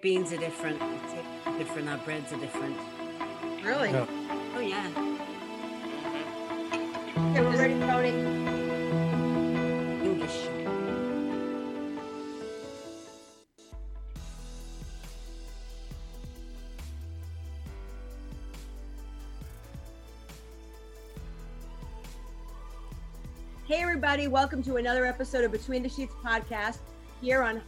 beans are different. Different. Our breads are different. Really? Yeah. Oh yeah. Mm-hmm. Okay, we're ready, Tony. English. Hey, everybody, welcome to another episode of Between the Sheets podcast here on.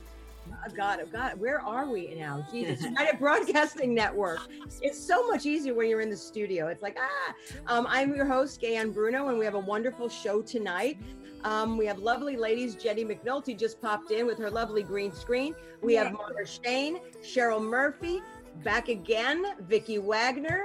Oh God, oh God, where are we now? Jesus, United Broadcasting Network. It's so much easier when you're in the studio. It's like, ah, um, I'm your host, Gayanne Bruno, and we have a wonderful show tonight. Um, we have lovely ladies. Jenny McNulty just popped in with her lovely green screen. We have Mara Shane, Cheryl Murphy, back again, Vicki Wagner,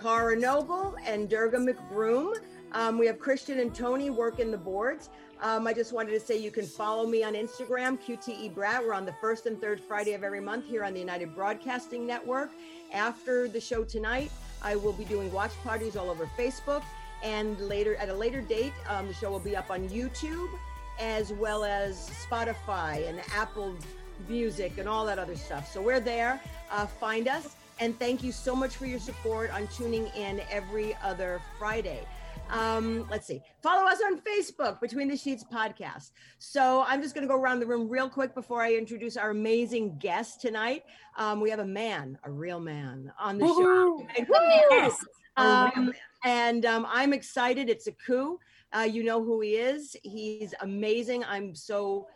Cara Noble, and Durga McBroom. Um, we have Christian and Tony working the boards. Um, I just wanted to say you can follow me on Instagram, QTE Brat. We're on the first and third Friday of every month here on the United Broadcasting Network. After the show tonight, I will be doing watch parties all over Facebook. And later, at a later date, um, the show will be up on YouTube as well as Spotify and Apple Music and all that other stuff. So we're there. Uh, find us. And thank you so much for your support on tuning in every other Friday. Um, let's see. Follow us on Facebook, Between the Sheets Podcast. So I'm just going to go around the room real quick before I introduce our amazing guest tonight. Um, we have a man, a real man on the show. Yes. Um, and um, I'm excited. It's a coup. Uh, you know who he is. He's amazing. I'm so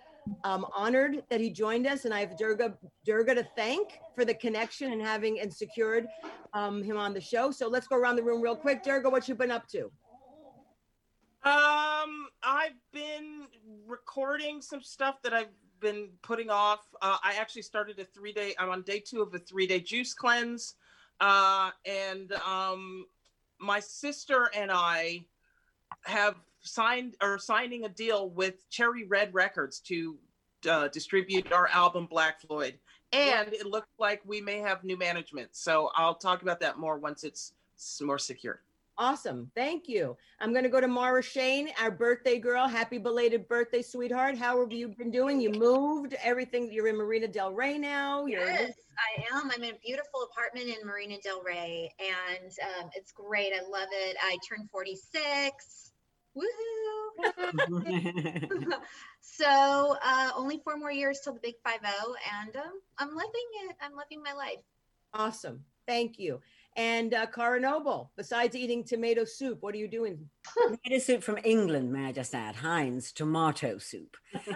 um, honored that he joined us, and I have Durga Durga to thank for the connection and having and secured um, him on the show. So let's go around the room real quick. Durga, what you been up to? Um, I've been recording some stuff that I've been putting off. Uh, I actually started a three day. I'm on day two of a three day juice cleanse, uh, and um, my sister and I have signed or signing a deal with Cherry Red Records to uh, distribute our album Black Floyd, and it looks like we may have new management. So I'll talk about that more once it's more secure. Awesome. Thank you. I'm going to go to Mara Shane, our birthday girl. Happy belated birthday, sweetheart. How have you been doing? You moved everything. You're in Marina Del Rey now. You're Yes, I am. I'm in a beautiful apartment in Marina Del Rey, and um, it's great. I love it. I turned 46. Woohoo! so uh, only four more years till the big five zero, and um, I'm loving it. I'm loving my life. awesome. Thank you. And uh, Cara Noble, besides eating tomato soup, what are you doing? Tomato soup from England, may I just add? Heinz tomato soup.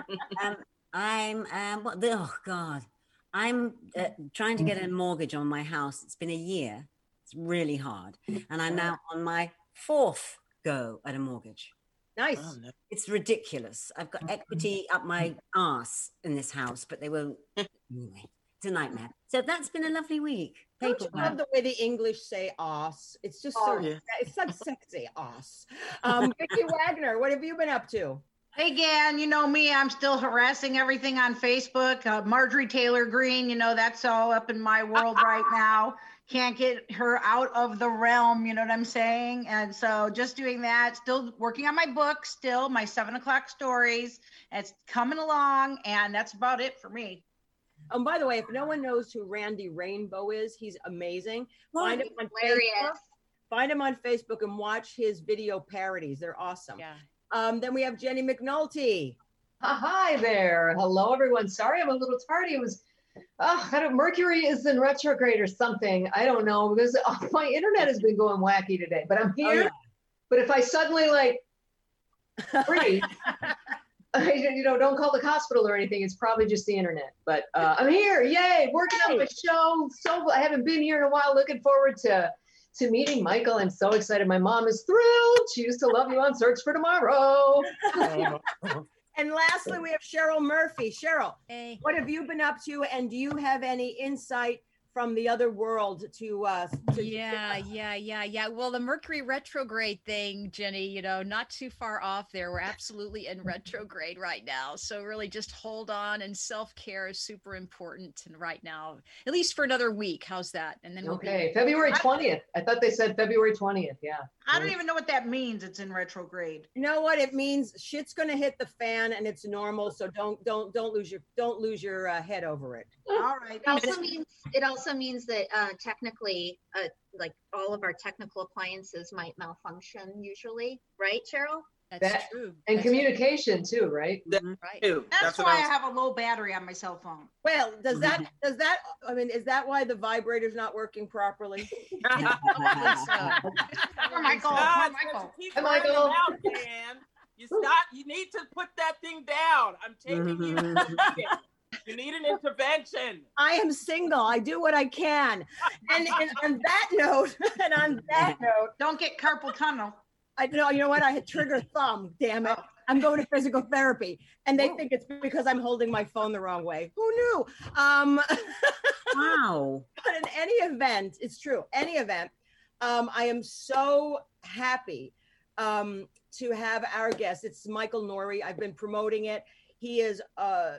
um, I'm um, what the oh god, I'm uh, trying to get a mortgage on my house. It's been a year. It's really hard, and I'm now on my fourth go at a mortgage. Nice. Oh, no. It's ridiculous. I've got equity up my arse in this house, but they won't. Anyway, it's a nightmare. So that's been a lovely week. Don't you love the way the English say "ass"? It's just so Oh, yeah. it's such sexy ass. Um, Vicki Wagner, what have you been up to? Hey, Gan, you know me, I'm still harassing everything on Facebook. Uh, Marjorie Taylor Greene, you know, that's all up in my world right now. Can't get her out of the realm, you know what I'm saying? And so just doing that, still working on my book, still my seven o'clock stories. It's coming along, and that's about it for me. Um, by the way, if no one knows who Randy Rainbow is, he's amazing. Find him on Hilarious. Facebook. Find him on Facebook and watch his video parodies. They're awesome. Yeah. Um, then we have Jenny McNulty. Hi there. Hello, everyone. Sorry I'm a little tardy. It was, oh, I don't, Mercury is in retrograde or something. I don't know because oh, my internet has been going wacky today, but I'm here. yeah. But if I suddenly like freeze, I, you know, don't call the hospital or anything. It's probably just the internet. But uh, I'm here. Yay. Working on my show. So I haven't been here in a while. Looking forward to to meeting Michael. I'm so excited. My mom is thrilled. She used to love you on Search for Tomorrow. And lastly, we have Cheryl Murphy. Cheryl, Hey. what have you been up to? And do you have any insight from the other world to uh to yeah, yeah, yeah, yeah. Well, the Mercury retrograde thing, Jenny, you know, not too far off there. We're absolutely in retrograde right now. So really just hold on and self-care is super important and right now, at least for another week. How's that? And then we'll be- Okay, February twentieth. I thought they said February twentieth. Yeah. I don't even know what that means. It's in retrograde. you know what it means shit's gonna hit the fan and it's normal so don't don't don't lose your don't lose your uh, head over it All right. It also means it also means that uh, technically, uh, like all of our technical appliances might malfunction usually, right, Cheryl? That's That- true. And That's communication too, right? right. Ew, That's, what why I I was- have a low battery on my cell phone. well does that does that i mean is that why the vibrator's not working properly Probably so. Poor Michael. God, Poor Michael. keep Hi, running Michael. out, Dan. You stop. You need to put that thing down. I'm taking you. you need an intervention. i am single i do what i can and, and on that note and on that note Don't get carpal tunnel. i know you know what i had trigger thumb damn it i'm going to physical therapy and they think it's because i'm holding my phone the wrong way who knew um Wow. but in any event, it's true. Any event, um, I am so happy um, to have our guest. It's Michael Nouri. I've been promoting it. He is uh,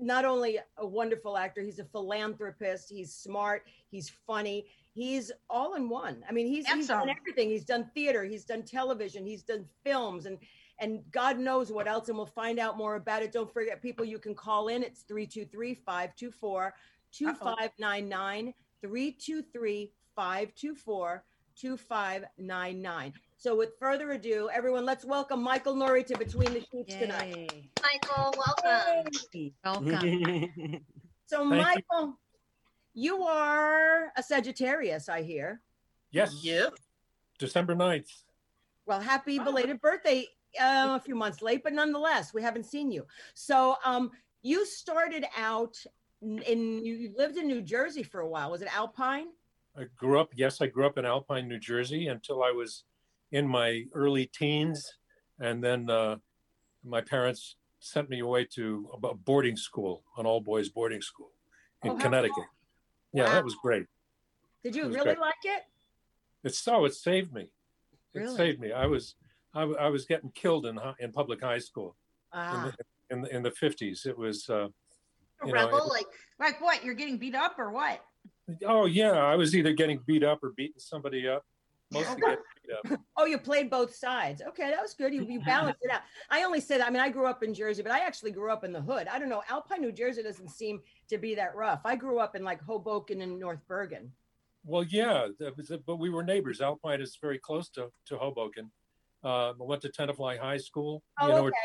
not only a wonderful actor, he's a philanthropist. He's smart. He's funny. He's all in one. I mean, he's, he's done everything. He's done theater. He's done television. He's done films and and God knows what else. And we'll find out more about it. Don't forget, people, you can call in. It's 323 524 2599 323 524 2599. So, with further ado, everyone, let's welcome Michael Nouri to Between the Sheets tonight. Michael, welcome. Welcome. So, Thank. Michael, you are a Sagittarius, I hear. Yes. Yep. December 9th. Well, happy belated birthday. Uh, a few months late, but nonetheless, we haven't seen you. So, um, you started out in, in you lived in New Jersey for a while. Was it Alpine? I grew up, yes, I grew up in Alpine, New Jersey until I was in my early teens. And then uh, my parents sent me away to a boarding school, an all boys boarding school in Oh, Connecticut. cool. Yeah, Wow. that was great. Did you really great. like it? It's so, it saved me. It saved me. I was, I was getting killed in, in public high school in Ah, the, in the, in the 50s. It was, uh, A You know, rebel, like Like what? You're getting beat up or what? oh, yeah, I was either getting beat up or beating somebody up. Mostly getting beat up. oh, you played both sides. Okay, that was good. You, you balanced it out. I only said, I mean, I grew up in Jersey, but I actually grew up in the hood. I don't know. Alpine, New Jersey doesn't seem to be that rough. I grew up in like Hoboken and North Bergen. Well, yeah, but we were neighbors. Alpine is very close to, to Hoboken. Um, I went to Tenafly High School, Oh, you know, okay.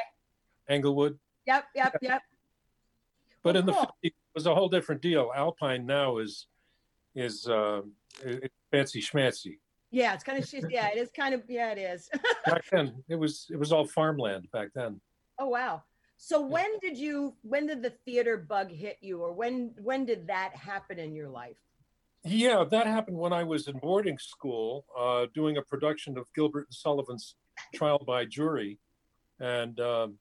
Englewood. Yep, yep, yep. But Oh, in the cool. 50s, it was a whole different deal. Alpine now is is uh, fancy schmancy. Yeah, it's kind of shit. Yeah, it is kind of. Yeah, it is. Back then, it was it was all farmland back then. oh wow. So when did you? When did the theater bug hit you, or when? When did that happen in your life? Yeah, that happened when I was in boarding school uh, doing a production of Gilbert and Sullivan's Trial by Jury. And um,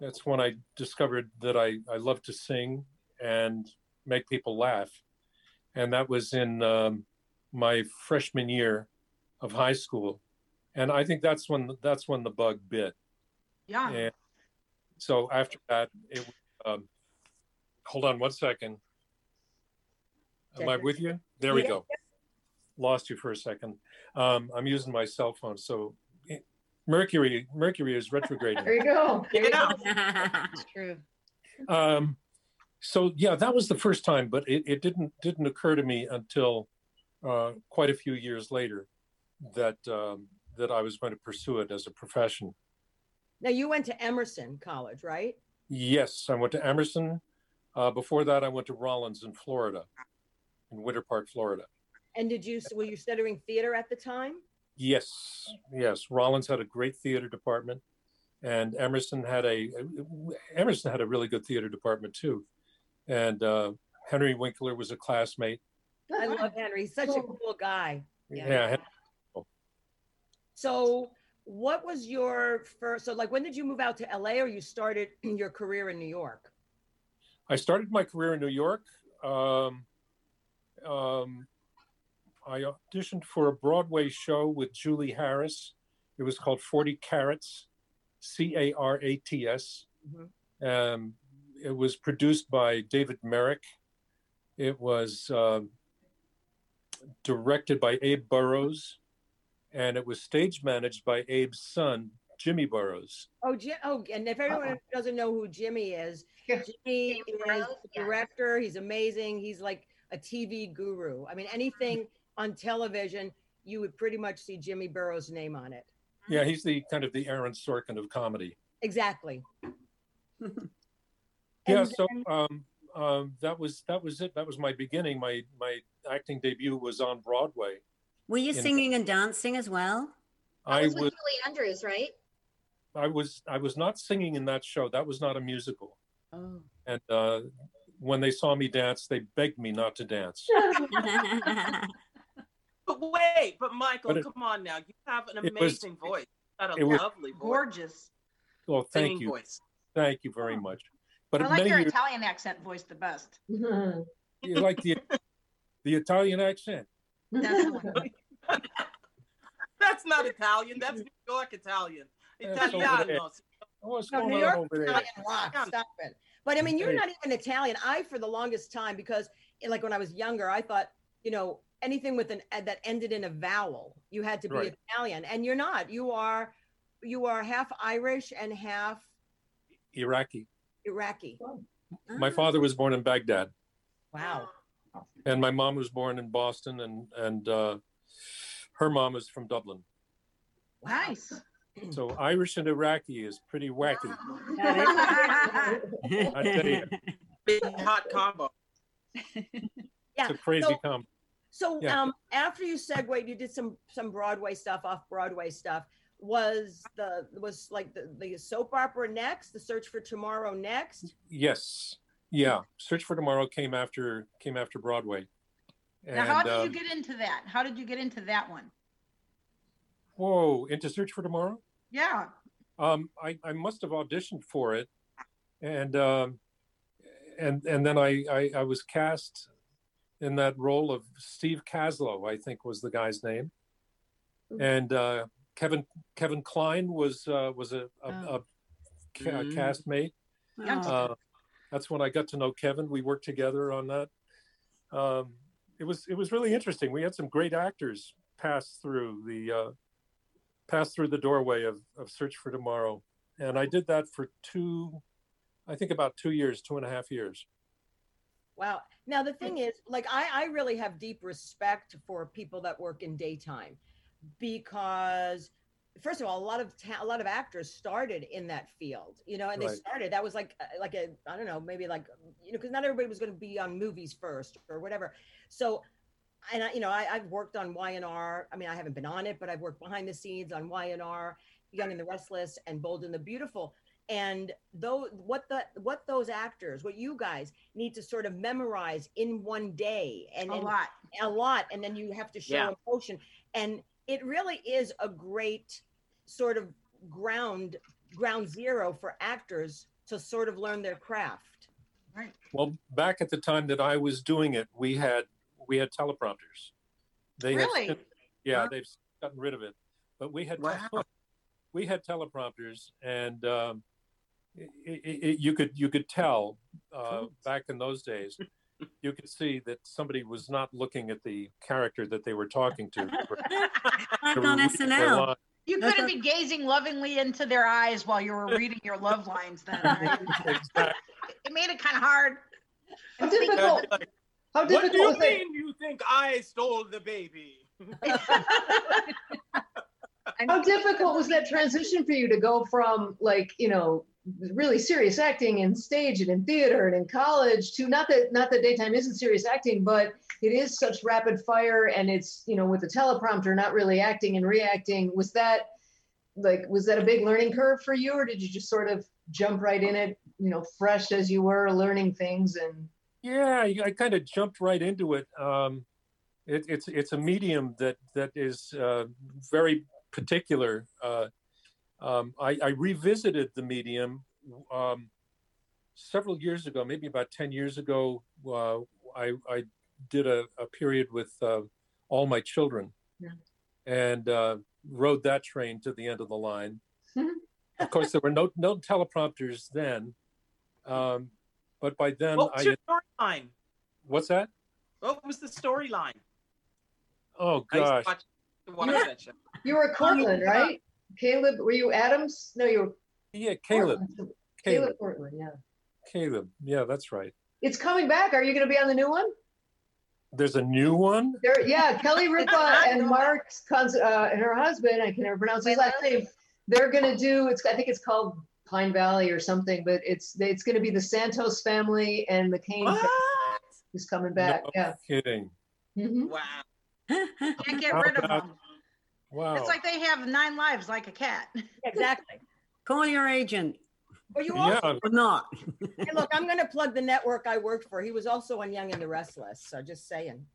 that's when I discovered that I, I love to sing and make people laugh. And that was in um, my freshman year of high school. And I think that's when that's when the bug bit. Yeah. And so after that, it um, hold on one second. Am I Check with you? There we Yeah. go. Lost you for a second. Um, I'm using my cell phone. So Mercury, Mercury is There retrograding. you go. There you go. It's true. um, so yeah, that was the first time, but it, it didn't didn't occur to me until uh, quite a few years later that um, that I was going to pursue it as a profession. Now you went to Emerson College, right? Yes, I went to Emerson. Uh, before that, I went to Rollins in Florida, in Winter Park, Florida. And did you? Were you studying theater at the time? Yes, yes. Rollins had a great theater department, and Emerson had a Emerson had a really good theater department too. And uh, Henry Winkler was a classmate. I love Henry. He's such a cool guy. Yeah. Yeah, So, what was your first? So, like, when did you move out to LA, or you started your career in New York? I started my career in New York. Um, um, I auditioned for a Broadway show with Julie Harris. It was called 40 Carats, C A R A T S. Um, it was produced by David Merrick. It was uh, directed by Abe Burrows, and it was stage managed by Abe's son, Jimmy Burrows. Oh, Jim, oh, and if anyone doesn't know who Jimmy is, Jimmy Jimmy is the director. He's amazing. He's like a TV guru. I mean, anything on television, you would pretty much see Jimmy Burrows' name on it. Yeah, he's the kind of the Aaron Sorkin of comedy. Exactly. yeah And so um, um, that was that was it that was my beginning my my acting debut was on broadway Were you In- singing and dancing as well? That i was was with Julie Andrews, right? i was i was not singing in that show that was not a musical Oh. and uh, when they saw me dance they begged me not to dance But wait, but Michael, But it- come on now. You have an it was- amazing voice. You got a it was- lovely voice. Gorgeous. well thank you voice. thank you very much but I like many your years Italian accent voice the best. you like the the italian accent That's the one. That's not Italian. That's New York Italian. That's Italiano. oh, what's No, going New on York over there rock. Stop it. But I mean, you're not even Italian. I, for the longest time, because like when I was younger, I thought, you know, anything with an eh, that ended in a vowel, you had to be Right. Italian, and you're not. You are, you are half Irish and half iraqi Iraqi. my father was born in baghdad Wow. And my mom was born in boston and and uh, her mom is from dublin Nice. so irish and iraqi is pretty wacky I tell you. Big hot combo. Yeah. it's a crazy so, combo so Yeah. um, after you segued, you did some some Broadway stuff, off Broadway stuff. Was the was like the, the soap opera next? The Search for Tomorrow next? Yes. Yeah. Search for Tomorrow came after came after Broadway. And Now, how did uh, you get into that? How did you get into that one? whoa, into Search for Tomorrow? Yeah. Um, I, I must have auditioned for it and um and and then I, I I was cast in that role of Steve Kaslo, I think was the guy's name. And uh Kevin Kevin Kline was uh was a, a, a, ca- Mm. castmate. Oh. Uh, that's when I got to know Kevin. We worked together on that. Um, it was it was really interesting. We had some great actors pass through the uh, pass through the doorway of, of Search for Tomorrow, and I did that for two, I think about two years, two and a half years. Wow. Now the thing is, like I, I really have deep respect for people that work in daytime because first of all, a lot of ta- a lot of actors started in that field, you know, and they Right. started that was like uh, like a I don't know, maybe like you know, because not everybody was going to be on movies first or whatever. So and I, you know, I, I've worked on YNR. I mean, I haven't been on it, but I've worked behind the scenes on YNR, Young and the Restless, and Bold and the Beautiful. And though what the what those actors, what you guys need to sort of memorize in one day, and, A and lot. a lot, and then you have to show Yeah. emotion, and it really is a great sort of ground ground zero for actors to sort of learn their craft. Right. Well, back at the time that I was doing it, we had we had teleprompters. They Really? since- yeah, Huh? they've gotten rid of it, but we had Wow. we had teleprompters, and um, it, it, it, you could you could tell uh, back in those days. You could see that somebody was not looking at the character that they were talking to. They were- Like they were on reading their SNL. Line. You couldn't be gazing lovingly into their eyes while you were reading your love lines then. right? Exactly. it made it kind of hard. How difficult? Like, How what do you was that? mean you think I stole the baby? How difficult was that transition for you to go from like you know really serious acting in stage and in theater and in college to not that not that daytime isn't serious acting, but it is such rapid fire and it's you know with the teleprompter not really acting and reacting. Was that like was that a big learning curve for you, or did you just sort of jump right in it, you know, fresh as you were, learning things and Yeah, I, I kind of jumped right into it. Um, it. It's it's a medium that that is uh, very particular. Uh, um, I, I revisited the medium um, several years ago, maybe about ten years ago. Uh, I, I did a, a period with uh, all my children, Yeah. and uh, rode that train to the end of the line. Of course, there were no no teleprompters then, um, but by then What was I your storyline? what's that? What was the storyline? Oh used to watch, watch Yeah. that show. You were Cortlandt, right? Caleb, were you Adams? No, you were yeah, Caleb, Portland. Caleb, Caleb Portland, yeah. Caleb. Yeah, that's right. It's coming back. Are you going to be on the new one? There's a new one. There, yeah, Kelly Ripa and Mark Cons- uh, and her husband, I can never pronounce his last name. They're gonna do. It's I think it's called Pine Valley or something, but it's it's gonna be the Santos family and the Kane What? family coming back. no Yeah. kidding. Mhm. Wow. Can't get rid of them. Wow. It's like they have nine lives like a cat. Exactly. Call your agent But you also, yeah, or not. hey, look, I'm going to plug the network I worked for. He was also on Young and the Restless. So just saying.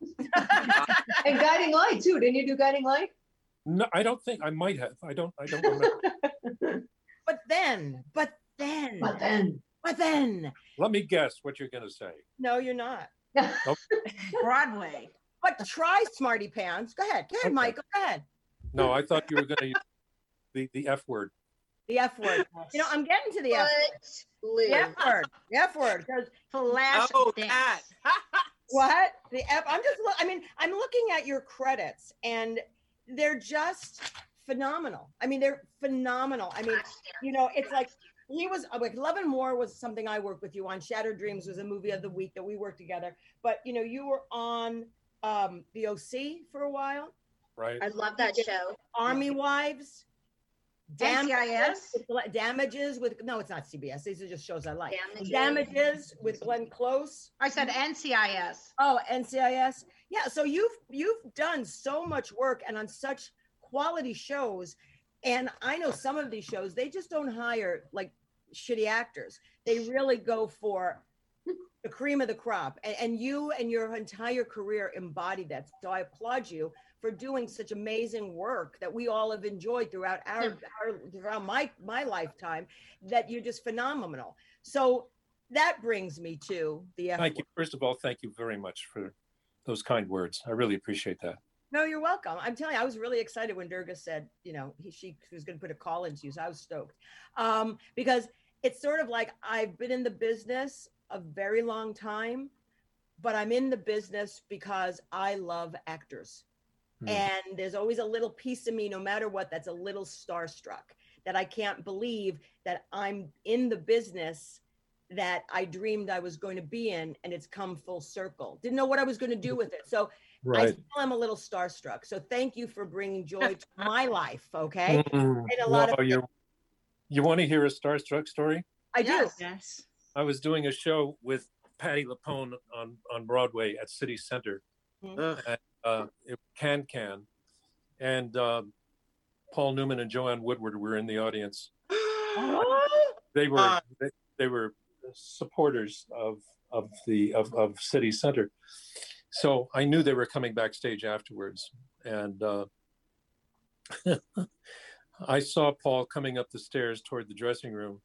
And Guiding Light too. Didn't you do Guiding Light? no, I don't think I might have. I don't. I don't remember. But then, but then, But then, but then, Let me guess what you're going to say. no, you're not. Broadway. But try Smarty Pants. Go ahead. Go ahead, Okay. Michael. Go ahead. No, I thought you were going to use the the F word. The F word. You know, I'm getting to the F, word. the F word. The F word. 'cause Flash Oh, dance. that. What? The F. I'm just. Look, I mean, I'm looking at your credits, and they're just phenomenal. I mean, they're phenomenal. I mean, you know, it's like he was uh, like Love and War was something I worked with you on. Shattered Dreams was a movie of the week that we worked together. But you know, you were on um the OC for a while, Right. I love that show. Army Wives, Dam- NCIS? with- Damages with no, it's not CBS. These are just shows I like. Damages. Damages with Glenn Close. I said NCIS. Oh, NCIS. Yeah, so you've you've done so much work and on such quality shows. And I know some of these shows, they just don't hire like shitty actors. They really go for the cream of the crop. And, and you and your entire career embody that. So I applaud you for doing such amazing work that we all have enjoyed throughout our, our throughout my my lifetime. That you're just phenomenal. So that brings me to the F Thank you. First of all, thank you very much for those kind words. I really appreciate that. No, you're welcome. I'm telling you, I was really excited when Durga said, you know, he, she was going to put a call into you. So I was stoked um, because it's sort of like I've been in the business a very long time, but I'm in the business because I love actors. Hmm. And there's always a little piece of me, no matter what, that's a little starstruck that I can't believe that I'm in the business that I dreamed I was going to be in, and it's come full circle. Didn't know what I was going to do with it. So I still am a little starstruck. So thank you for bringing joy to my life. Okay. Mm, And a lot of you, you want to hear a starstruck story? I do. Yes. Yes. I was doing a show with Patti LuPone on, on Broadway at City Center, Ugh. uh, Can Can, and um Paul Newman and Joanne Woodward were in the audience. They were Uh. they, they were supporters of of the of, of City Center, so I knew they were coming backstage afterwards, and uh, I saw Paul coming up the stairs toward the dressing room,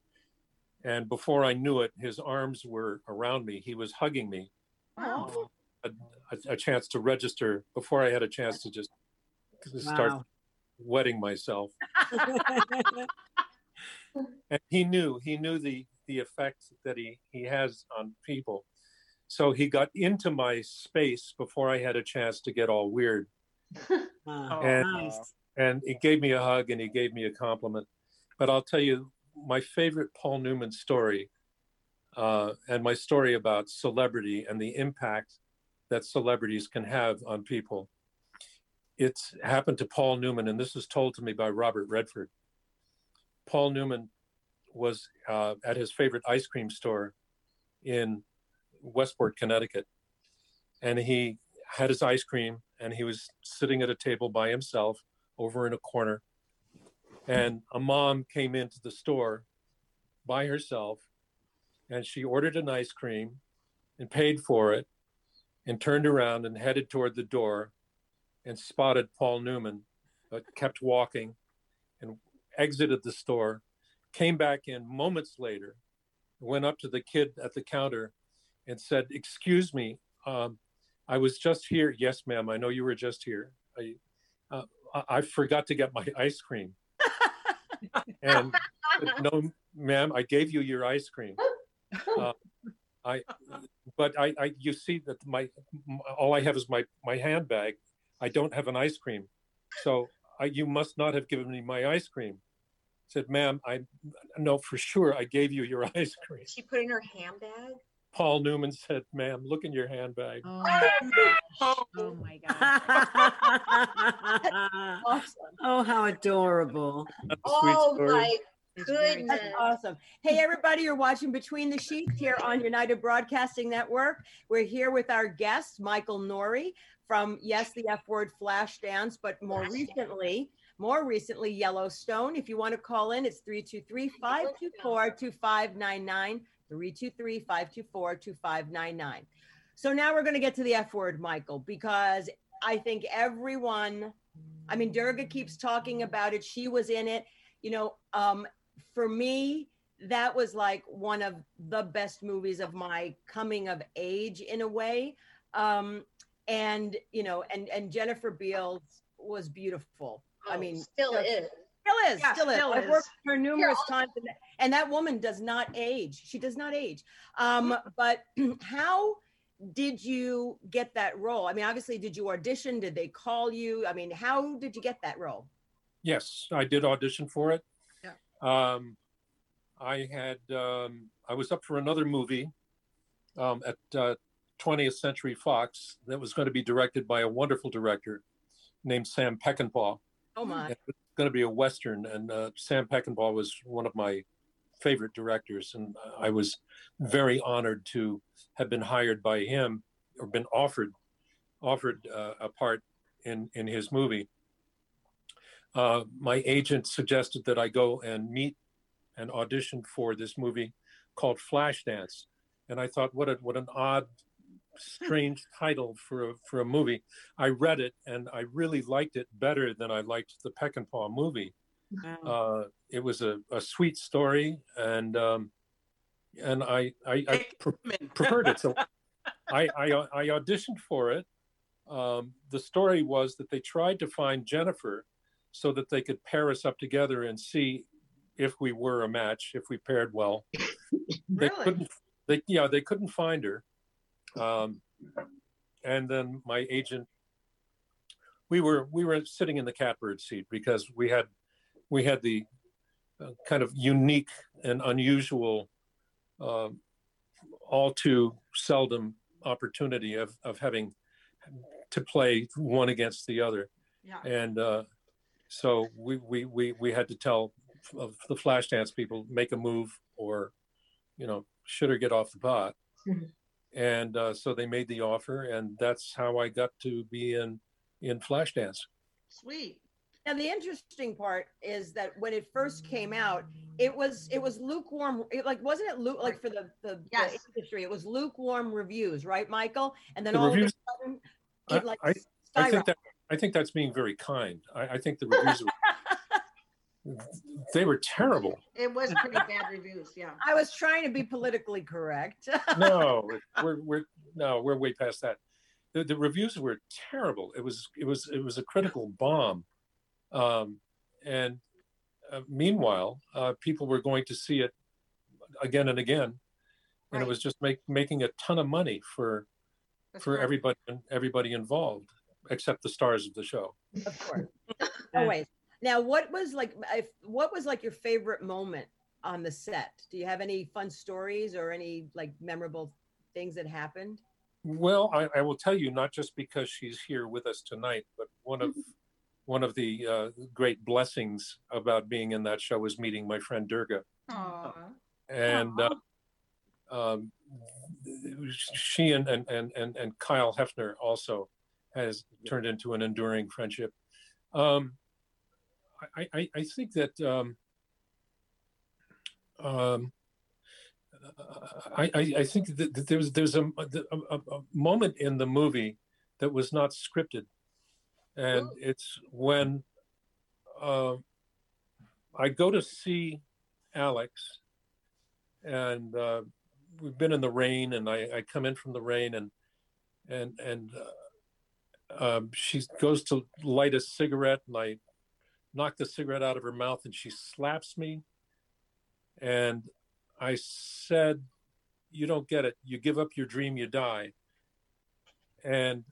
and before I knew it, his arms were around me. He was hugging me. Oh. Uh, a, a, a chance to register before I had a chance to just start Wow. wetting myself. and he knew he knew the the effect that he he has on people so he got into my space before i had a chance to get all weird Wow. And- nice. and he gave me a hug and he gave me a compliment but i'll tell you my favorite paul newman story uh, and my story about celebrity and the impact that celebrities can have on people. It's happened to paul newman and this was told to me by robert redford. Paul newman was uh, at his favorite ice cream store in westport connecticut and he had his ice cream and he was sitting at a table by himself over in a corner and a mom came into the store by herself and she ordered an ice cream and paid for it and turned around and headed toward the door and spotted Paul Newman, but kept walking and exited the store, came back in moments later, went up to the kid at the counter and said, Excuse me, um, I was just here. Yes, ma'am. I know you were just here. I, uh, I forgot to get my ice cream. And no, ma'am, I gave you your ice cream. Uh, I, but I, I, you see that my, all I have is my, my handbag. I don't have an ice cream. So I, you must not have given me my ice cream. I said, ma'am, I know for sure I gave you your ice cream. She put in her handbag. Paul Newman said, ma'am, look in your handbag. Oh my gosh. Oh, oh my god. awesome. oh, how adorable. That's a sweet Oh story. my goodness. That's awesome. Hey, everybody, you're watching Between the Sheets here on United Broadcasting Network. We're here with our guest, Michael Nouri from Yes, the F Word Flash Dance, but more Flashdance. recently, more recently, Yellowstone. If you want to call in, it's 323 524 2599. 323 524 2599. So now we're going to get to the F word, Michael, because I think everyone, I mean, Durga keeps talking about it. She was in it. You know, um, for me, that was like one of the best movies of my coming of age in a way. Um, and you know, and and Jennifer Beals was beautiful. I Oh, mean, still so- is. Still is, Yeah, still is. still I've is. worked with her numerous also- times, and, and that woman does not age. She does not age. Um, but how did you get that role? I mean, obviously, did you audition? Did they call you? I mean, how did you get that role? Yes, I did audition for it. Yeah. Um, I had um, I was up for another movie um, at uh, 20th Century Fox that was going to be directed by a wonderful director named Sam Peckinpah. Oh my! Going to be a western, and uh, Sam Peckinpah was one of my favorite directors, and I was very honored to have been hired by him or been offered offered uh, a part in in his movie. Uh, my agent suggested that I go and meet and audition for this movie called Flashdance, and I thought, what a what an odd, strange title for a for a movie. I read it and I really liked it better than I liked the Peckinpah movie. Uh, it was a, a sweet story, and um, and I I, I pre- preferred it. So I, I I auditioned for it. Um, the story was that they tried to find Jennifer so that they could pair us up together and see if we were a match, if we paired well. They Really? couldn't. They yeah, they couldn't find her. Um, and then my agent, we were we were sitting in the catbird seat because we had we had the uh, kind of unique and unusual, um, all too seldom opportunity of of having to play one against the other, Yeah. and uh, so we we we we had to tell the flash dance people make a move or, you know, should or get off the pot. Mhm. And uh, so they made the offer, and that's how I got to be in in Flashdance. Sweet. And the interesting part is that when it first came out, it was it was lukewarm. It, like wasn't it lu- like for the the, Yes. the industry? It was lukewarm reviews, right, Michael? And then The all reviews- of a sudden, I- it like I- I think that I think that's being very kind. I, I think the reviews were, they were terrible. It was pretty bad reviews. Yeah. I was trying to be politically correct. No, we're we're no, we're way past that. The, the reviews were terrible. It was it was it was a critical bomb, um, and uh, meanwhile, uh, people were going to see it again and again, and Right. it was just make, making a ton of money for That's for correct. everybody everybody involved, except the stars of the show. of course. Always. Now, what was like? If, what was like your favorite moment on the set? Do you have any fun stories or any like memorable things that happened? Well, I, I will tell you, not just because she's here with us tonight, but one of one of the uh, great blessings about being in that show was meeting my friend Durga, Aw. and uh, um, she and, and and and and Kyle Heffner also has turned into an enduring friendship. Um, I, I I think that um, um, I, I I think that that there's there's a, a, a moment in the movie that was not scripted, and it's when uh, I go to see Alex, and uh, we've been in the rain, and I, I come in from the rain, and and and uh, um, she goes to light a cigarette, and I knock the cigarette out of her mouth, and she slaps me. And I said, "You don't get it. You give up your dream, you die." And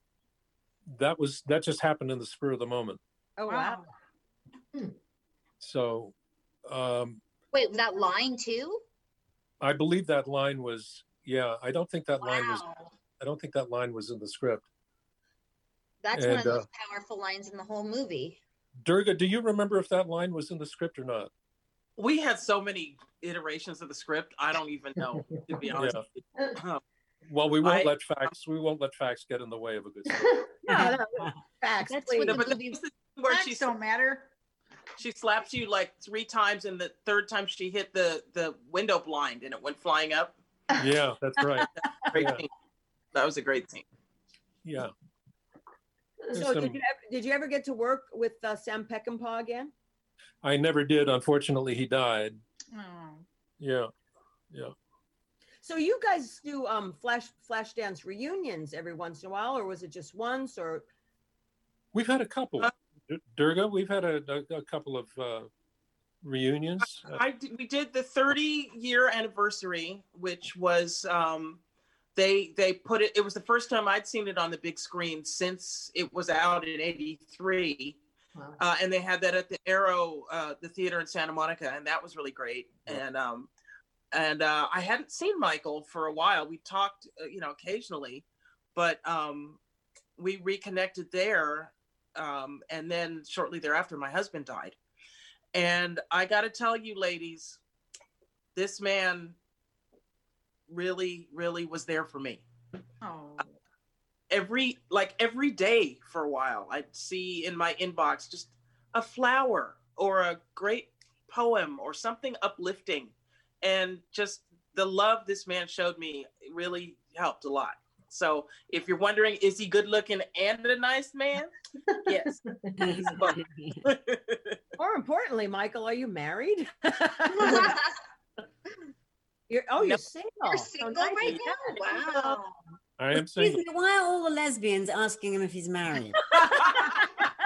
that was that just happened in the spur of the moment. Oh wow. So um, Wait, was that line too? I believe that line was yeah. I don't think that line was I don't think that line was in the script. That's one of And, the uh, powerful lines in the whole movie. Durga, do you remember if that line was in the script or not? We had so many iterations of the script. I don't even know, to be honest. Yeah. with you. Um, Well, we won't I- let facts. We won't let facts get in the way of a good story. No, no, facts, That's please. what no, the but movie- this is where Facts she don't matter. she slaps you like three times, and the third time she hit the the window blind, and it went flying up. Yeah, that's right. Great Yeah. That was a great scene. Yeah. So There's did you, ever, did you ever get to work with uh, Sam Peckinpah again? I never did. Unfortunately, he died. Oh. Yeah. Yeah. So you guys do um flash flash dance reunions every once in a while, or was it just once? Or We've had a couple. Uh, Durga, we've had a, a, a couple of uh, reunions. I did, we did the 30 year anniversary, which was um, they they put it. It was the first time I'd seen it on the big screen since it was out in '83, Wow. uh, and they had that at the Aero, uh, the theater in Santa Monica, and that was really great. And um, and uh, I hadn't seen Michael for a while. We talked, uh, you know, occasionally, but um, we reconnected there. Um, and then shortly thereafter, my husband died. And I got to tell you, ladies, this man really, really was there for me. Oh. Every, like every day for a while, I'd see in my inbox just a flower or a great poem or something uplifting. And just the love this man showed me really helped a lot. So if you're wondering, is he good looking and a nice man? Yes. He's both. more importantly, Michael, are you married? you're oh, you're Nope. single. You're So single nice. right now? Wow. I am Excuse single. me, why are all the lesbians asking him if he's married?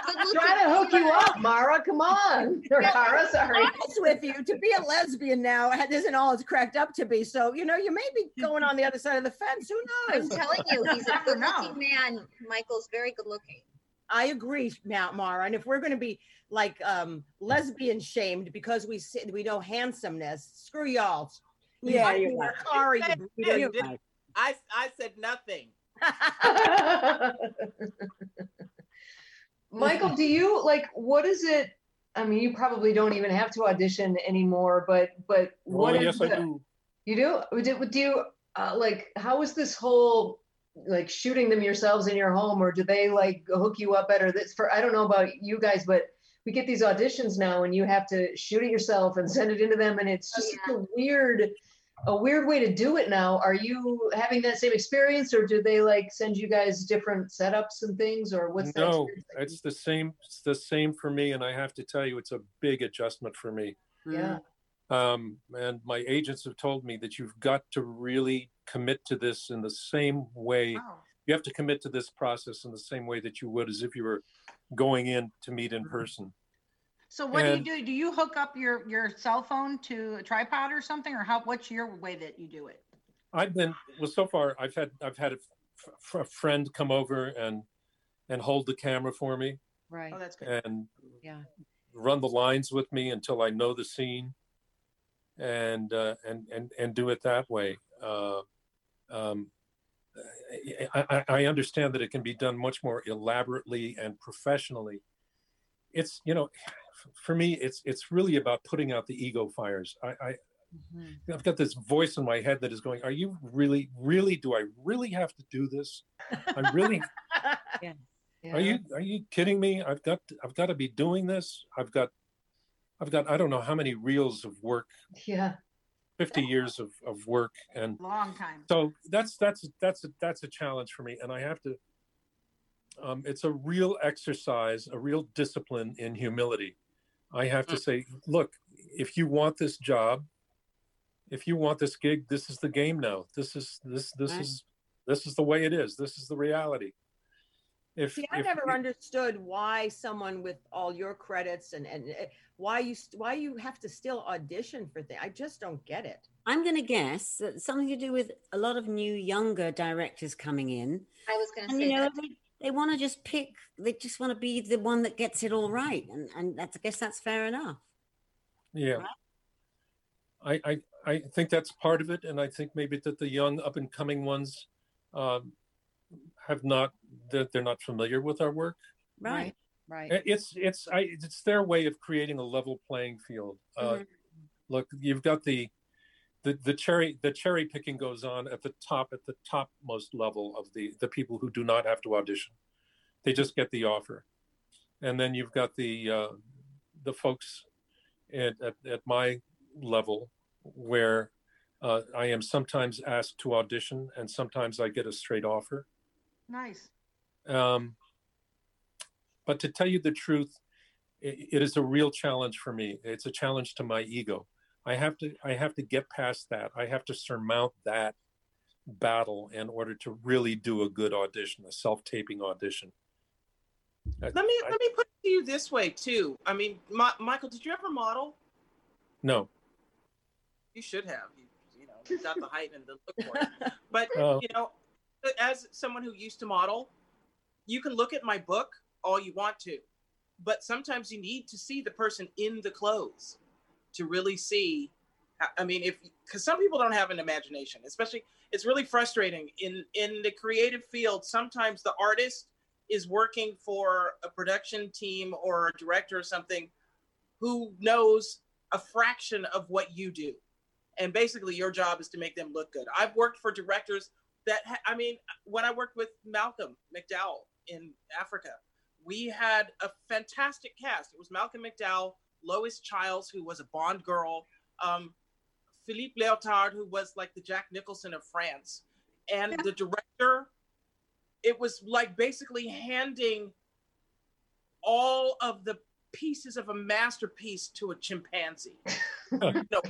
Good looking. Trying to hook you up, Mara. Come on. Or Tara, sorry. honest with you, to be a lesbian now isn't all it's cracked up to be. So, you know, you may be going on the other side of the fence. Who knows? I'm telling you, he's a Never good-looking man. Michael's very good looking. I agree, Matt Mara. And if we're going to be like um, lesbian shamed because we see, we know handsomeness, screw y'all. Yeah, Might you're right. Sorry, you yeah, know. did- I, I said nothing. Michael, do you like what is it? I mean, you probably don't even have to audition anymore, but but what Well, is yes, I do. You do? Do, do you uh, like how is this whole like shooting them yourselves in your home, or do they like hook you up better? This for I don't know about you guys, but we get these auditions now, and you have to shoot it yourself and send it into them, and it's Oh, just a weird a weird way to do it now. Are you having that same experience, or do they like send you guys different setups and things, or what's that? No, experience like? it's the same. It's the same for me, and I have to tell you, it's a big adjustment for me. yeah. Um, and my agents have told me that you've got to really commit to this in the same way. Wow. You have to commit to this process in the same way that you would as if you were going in to meet in person. So what And- do you do? Do you hook up your your cell phone to a tripod or something, or how? What's your way that you do it? I've been well so far. I've had I've had a, f- a friend come over and and hold the camera for me Right. Oh, that's good. and Yeah. run the lines with me until I know the scene, and uh, and and and do it that way. Uh, um, I, I, I understand that it can be done much more elaborately and professionally. It's you know, for me, it's it's really about putting out the ego fires. I, I Mhm. I've got this voice in my head that is going, "Are you really, really? Do I really have to do this? I really Yeah. are you are you kidding me? I've got I've got to be doing this. I've got I've got I don't know how many reels of work, Yeah. 50 years of, of work and Long time. so that's that's that's a, that's a challenge for me and I have to um, it's a real exercise, a real discipline in humility. I have to say, look, if you want this job, if you want this gig, this is the game now. This is this this Right. is this is the way it is. This is the reality. If, See, I if- never understood why someone with all your credits and and uh, why you why you have to still audition for things. I just don't get it. I'm going to guess that something to do with a lot of new younger directors coming in. I was going to say you know, that. They, they want to just pick, they just want to be the one that gets it all right. And, and that's, I guess that's fair enough. Yeah. I, I, I think that's part of it. And I think maybe that the young up and coming ones um, have not, that they're not familiar with our work. Right. Right. It's, it's, I, it's their way of creating a level playing field. Uh, Mhm. Look, you've got the, the, the cherry, the cherry picking goes on at the top, at the topmost level of the, the people who do not have to audition. They just get the offer. And then you've got the, uh, the folks at, at, at my level where uh, I am sometimes asked to audition and sometimes I get a straight offer. Nice. Um, but to tell you the truth, it, it is a real challenge for me. It's a challenge to my ego. I have to I have to get past that. I have to surmount that battle in order to really do a good audition, a self-taping audition. I- Let me I- let me put it to you this way too. I mean, Ma- Michael, did you ever model? no. You should have. You, you know, you got the height and the look for it. But Oh. you know, as someone who used to model, you can look at my book all you want to, but sometimes you need to see the person in the clothes to really see. I mean, if because some people don't have an imagination, especially it's really frustrating in in the creative field. Sometimes the artist is working for a production team or a director or something who knows a fraction of what you do and basically your job is to make them look good i've worked for directors that ha- i mean when i worked with malcolm mcdowell in africa we had a fantastic cast it was malcolm mcdowell lois chiles who was a bond girl um, philippe leotard who was like the jack nicholson of france and the director it was like basically handing all of the pieces of a masterpiece to a chimpanzee. you know,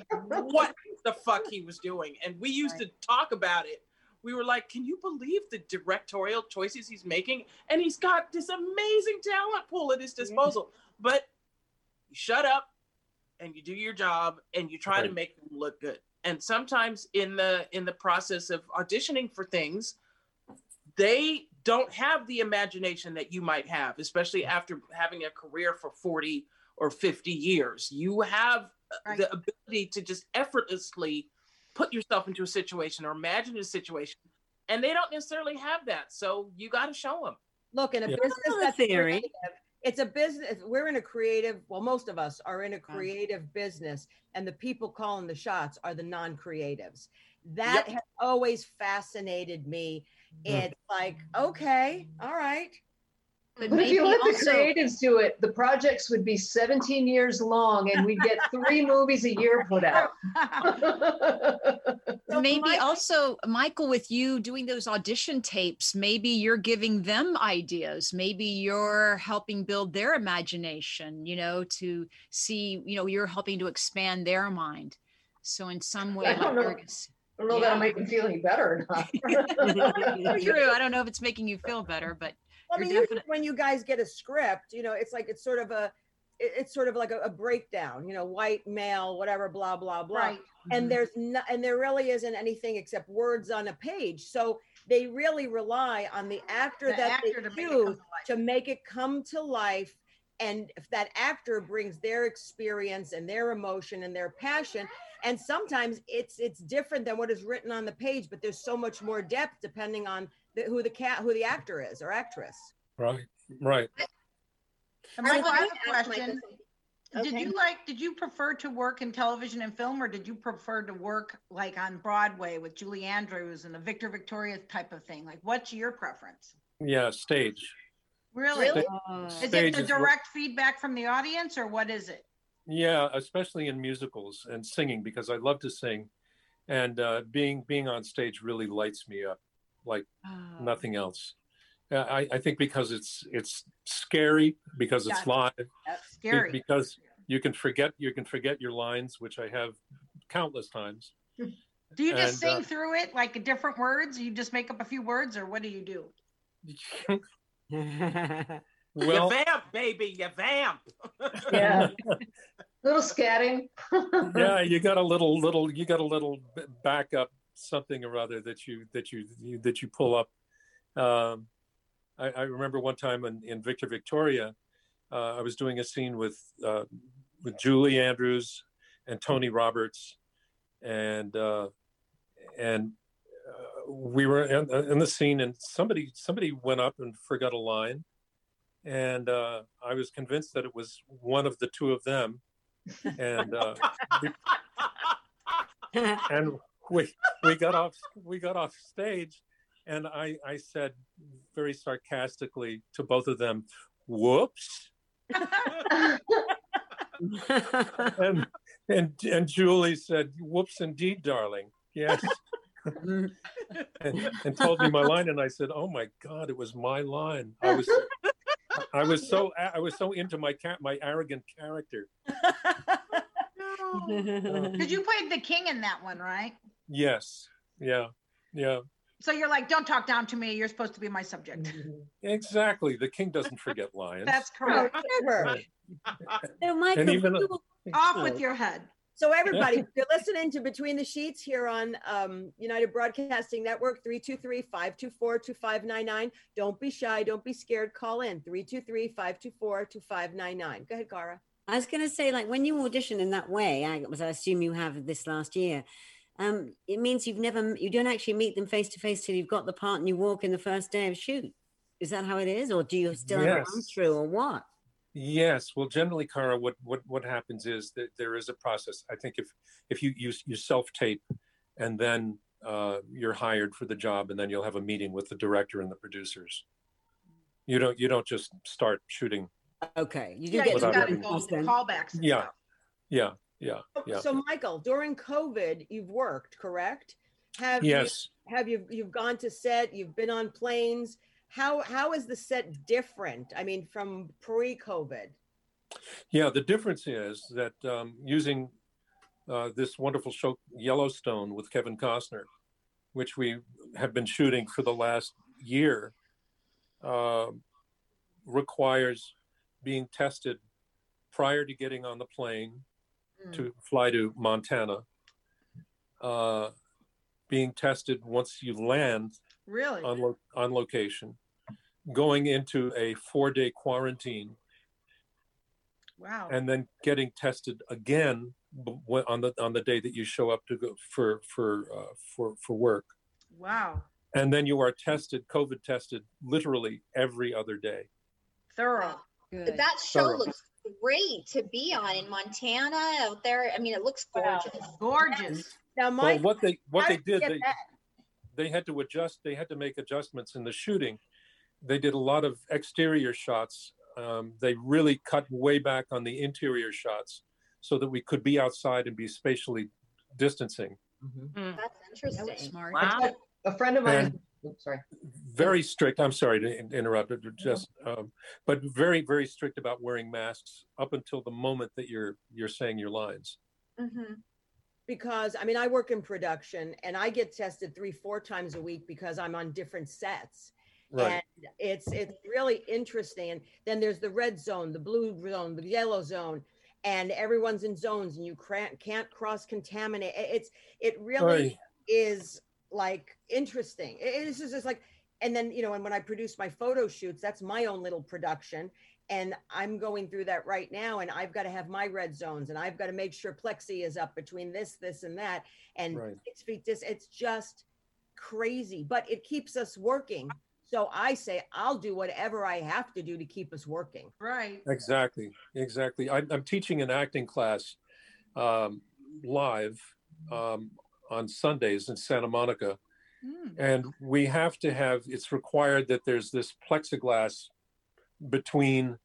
what the fuck he was doing. And we used to talk about it. We were like, can you believe the directorial choices he's making? And he's got this amazing talent pool at his disposal. But you shut up and you do your job and you try to make them look good. And sometimes in the in the process of auditioning for things, they don't have the imagination that you might have, especially after having a career for 40 or 50 years. You have uh, Right. the ability to just effortlessly put yourself into a situation or imagine a situation, and they don't necessarily have that. So you got to show them. Look, in a Yeah. business that's theory. creative, it's a business. We're in a creative. Well, most of us are in a creative business, and the people calling the shots are the non-creatives. That Yep. has always fascinated me. Mhm. It's like, okay, all right. But But if you let the also, creatives do it, the projects would be 17 years long and we'd get three movies a year put out. So maybe my- also michael with you doing those audition tapes maybe you're giving them ideas maybe you're helping build their imagination you know to see you know you're helping to expand their mind so in some way I don't like know. Fergus- I don't know that'll make them feel any better or not. true i don't know if it's making you feel better but I mean, definite- when you guys get a script, you know, it's like it's sort of a, it's sort of like a, a breakdown. You know, white male, whatever, blah blah blah. Right. and mm-hmm. there's no, and there really isn't anything except words on a page so they really rely on the actor The that actor they to make use to to make it come to life and if that actor brings their experience and their emotion and their passion and sometimes it's it's different than what is written on the page but there's so much more depth depending on the, who the cat who the actor is or actress Right, right. And Michael, I have a to ask Michael question. something. Did you like, did you prefer to work in television and film, or did you prefer to work like on Broadway with Julie Andrews and the Victor Victoria type of thing? Like, what's your preference? Yeah, stage. Really? Really? Uh, Is it Stage the is direct feedback from the audience, or what is it? Yeah, especially in musicals and singing because I love to sing, and uh, being being on stage really lights me up like uh, nothing else. I, I think because it's it's scary because it's live That's scary. because you can forget you can forget your lines, which I have countless times, Do you just And, sing uh, through it like different words? You just make up a few words, or what do you do? well, you vamp, baby, you vamp. Yeah. Little scatting. yeah, you got a little little you got a little backup something or other that you that you, you that you pull up. Um, I, I remember one time in, in Victor Victoria, uh, I was doing a scene with uh, with Julie Andrews and Tony Roberts, and uh, and uh, we were in, in the scene, and somebody somebody went up and forgot a line, and uh, I was convinced that it was one of the two of them, and uh, and we we got off we got off stage and i i said very sarcastically to both of them whoops. And and and julie said whoops indeed darling. Yes. And, and told me my line and i said oh my god it was my line. I was i was so i was so into my cat my arrogant character. Because you played the king in that one, right? Yes yeah yeah So you're like, don't talk down to me. You're supposed to be my subject. exactly the king doesn't forget lines That's correct. never. So, Michael, and even you- Off with your head. So everybody, if you're listening to Between the Sheets here on um, United Broadcasting Network, 323-524-2599. Don't be shy. Don't be scared. Call in 323-524-2599. Go ahead, Cara. I was going to say, like, when you audition in that way, I, as I assume you have this last year, um, it means you've never, you don't actually meet them face to face till you've got the part and you walk in the first day of shoot. Is that how it is, or do you still have a run through, or what? Yes, well, generally, Cara, what what what happens is that there is a process. I think if if you you, you self tape, and then uh, you're hired for the job, and then you'll have a meeting with the director and the producers. You don't you don't just start shooting. Okay, you do Yeah, get you Without got to go callbacks. Yeah. Yeah, yeah, yeah. So Michael, during COVID, you've worked, correct? Have Yes. you have you you've gone to set, you've been on planes. How how is the set different? I mean, from pre-COVID. Yeah, the difference is that um, using uh, this wonderful show Yellowstone with Kevin Costner, which we have been shooting for the last year, uh, requires being tested prior to getting on the plane Mm. to fly to Montana, uh, being tested once you land Really? on, lo- on location, going into a four day quarantine wow. and then getting tested again on the on the day that you show up to go for for uh, for for work wow. and then you are tested covid tested literally every other day Thorough. Good. That show Thorough. looks great to be on in Montana out there. I mean, it looks Wow. gorgeous. Gorgeous. Now, well what they what they did you did get they, that? they had to adjust they had to make adjustments in the shooting they did a lot of exterior shots um, they really cut way back on the interior shots so that we could be outside and be spatially distancing Mhm. That's That was interesting. smart. Wow. A friend of mine. And- Oops, sorry. very strict. I'm sorry to in- interrupt, but just um, but very very strict about wearing masks up until the moment that you're you're saying your lines. hmm because I mean, I work in production and I get tested three, four times a week because I'm on different sets. Right. And it's it's really interesting. And then there's the red zone, the blue zone, the yellow zone, and everyone's in zones and you can't can't cross contaminate. It's it really Right. is like interesting. It- is just, like, and then you know, and when I produce my photo shoots, that's my own little production. And I'm going through that right now, and I've got to have my red zones, and I've got to make sure plexi is up between this, this, and that, and Right. six feet. This, it's just crazy, but it keeps us working. So I say I'll do whatever I have to do to keep us working. Right. Exactly. Exactly. I, I'm teaching an acting class um, live um, on Sundays in Santa Monica, Mm. and we have to have. It's required that there's this plexiglass between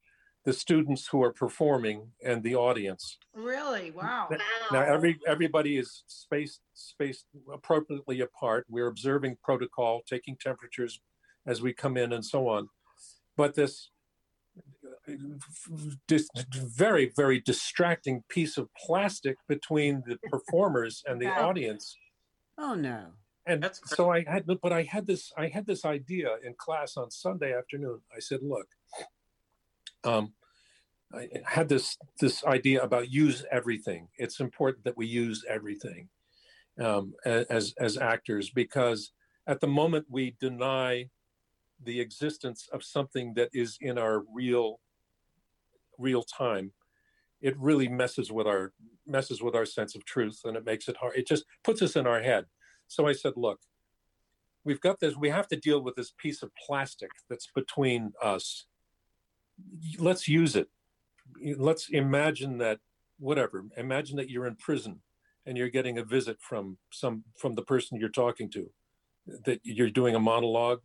the students who are performing and the audience. Really? Wow. Now every everybody is spaced spaced appropriately apart. We're observing protocol, taking temperatures as we come in, and so on. But this dis, very very distracting piece of plastic between the performers and the audience Oh no. And That's great. so I had, but I had this, I had this idea in class on Sunday afternoon. I said, look, um, I had this this idea about use everything. It's important that we use everything um, as as actors because at the moment we deny the existence of something that is in our real real time. It really messes with our messes with our sense of truth, and it makes it hard. It just puts us in our head. So I said, look, we've got this, we have to deal with this piece of plastic that's between us. Let's use it. Let's imagine that, whatever, imagine that you're in prison and you're getting a visit from some, from the person you're talking to, that you're doing a monologue.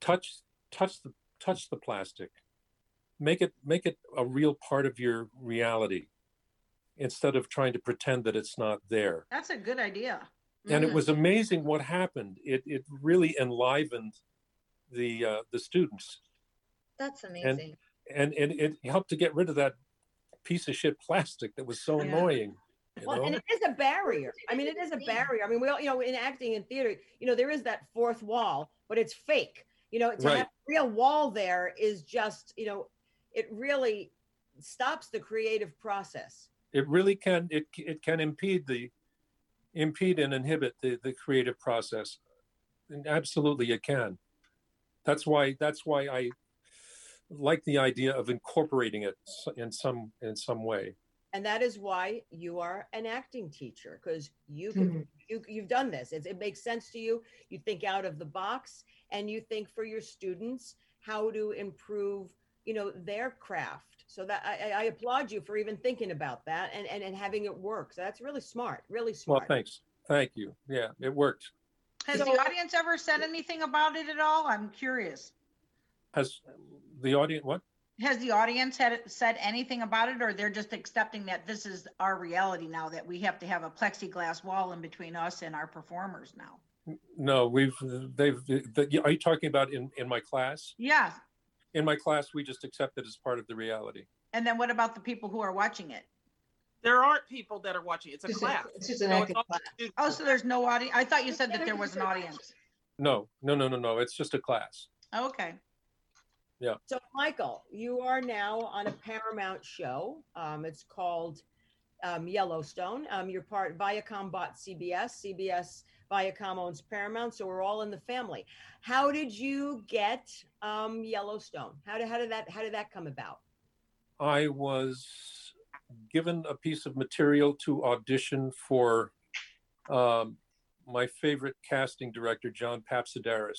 Touch, touch the, touch the plastic. Make it, make it a real part of your reality instead of trying to pretend that it's not there That's a good idea. and it Mm. was amazing what happened. It it really enlivened the uh, the students, That's amazing. and and it helped to get rid of that piece of shit plastic that was so Yeah. annoying. You Well, know? and it is a barrier. I mean, it is a barrier. I mean, we all, you know, in acting and theater, you know, there is that fourth wall, but it's fake. You know, to Right. have a real wall there is just, you know, it really stops the creative process. it really can it it can impede the impede and inhibit the the creative process. And absolutely, it can. That's why that's why I like the idea of incorporating it in some in some way. And that is why you are an acting teacher because you can mm-hmm. you you've done this. It, it makes sense to you. You think out of the box and you think for your students how to improve, you know, their craft. So that I, I- I applaud you for even thinking about that and, and, and having it work. So that's really smart, really smart Well, thanks, thank you. Yeah, it worked. Has So- the audience ever said anything about it at all? I'm curious. Has the audience what? Has the audience had said anything about it, or they're just accepting that this is our reality now, that we have to have a plexiglass wall in between us and our performers now? No, we've they've. The, are you talking about in in my class? Yeah. In my class, we just accept it as part of the reality. And then what about the people who are watching it? There aren't people that are watching. It's a Just a- class. it's just an So acting class. Oh, so there's no audience. I thought you said that there was an audience. No, no, no, no, no. It's just a class. Okay. Yeah. So, Michael, you are now on a Paramount show. Um, it's called um, Yellowstone. Um, you're part Viacom bought CBS. CBS Viacom owns Paramount, so we're all in the family. How did you get um, Yellowstone? How did how did that how did that come about? I was given a piece of material to audition for um, my favorite casting director, John Papsidera.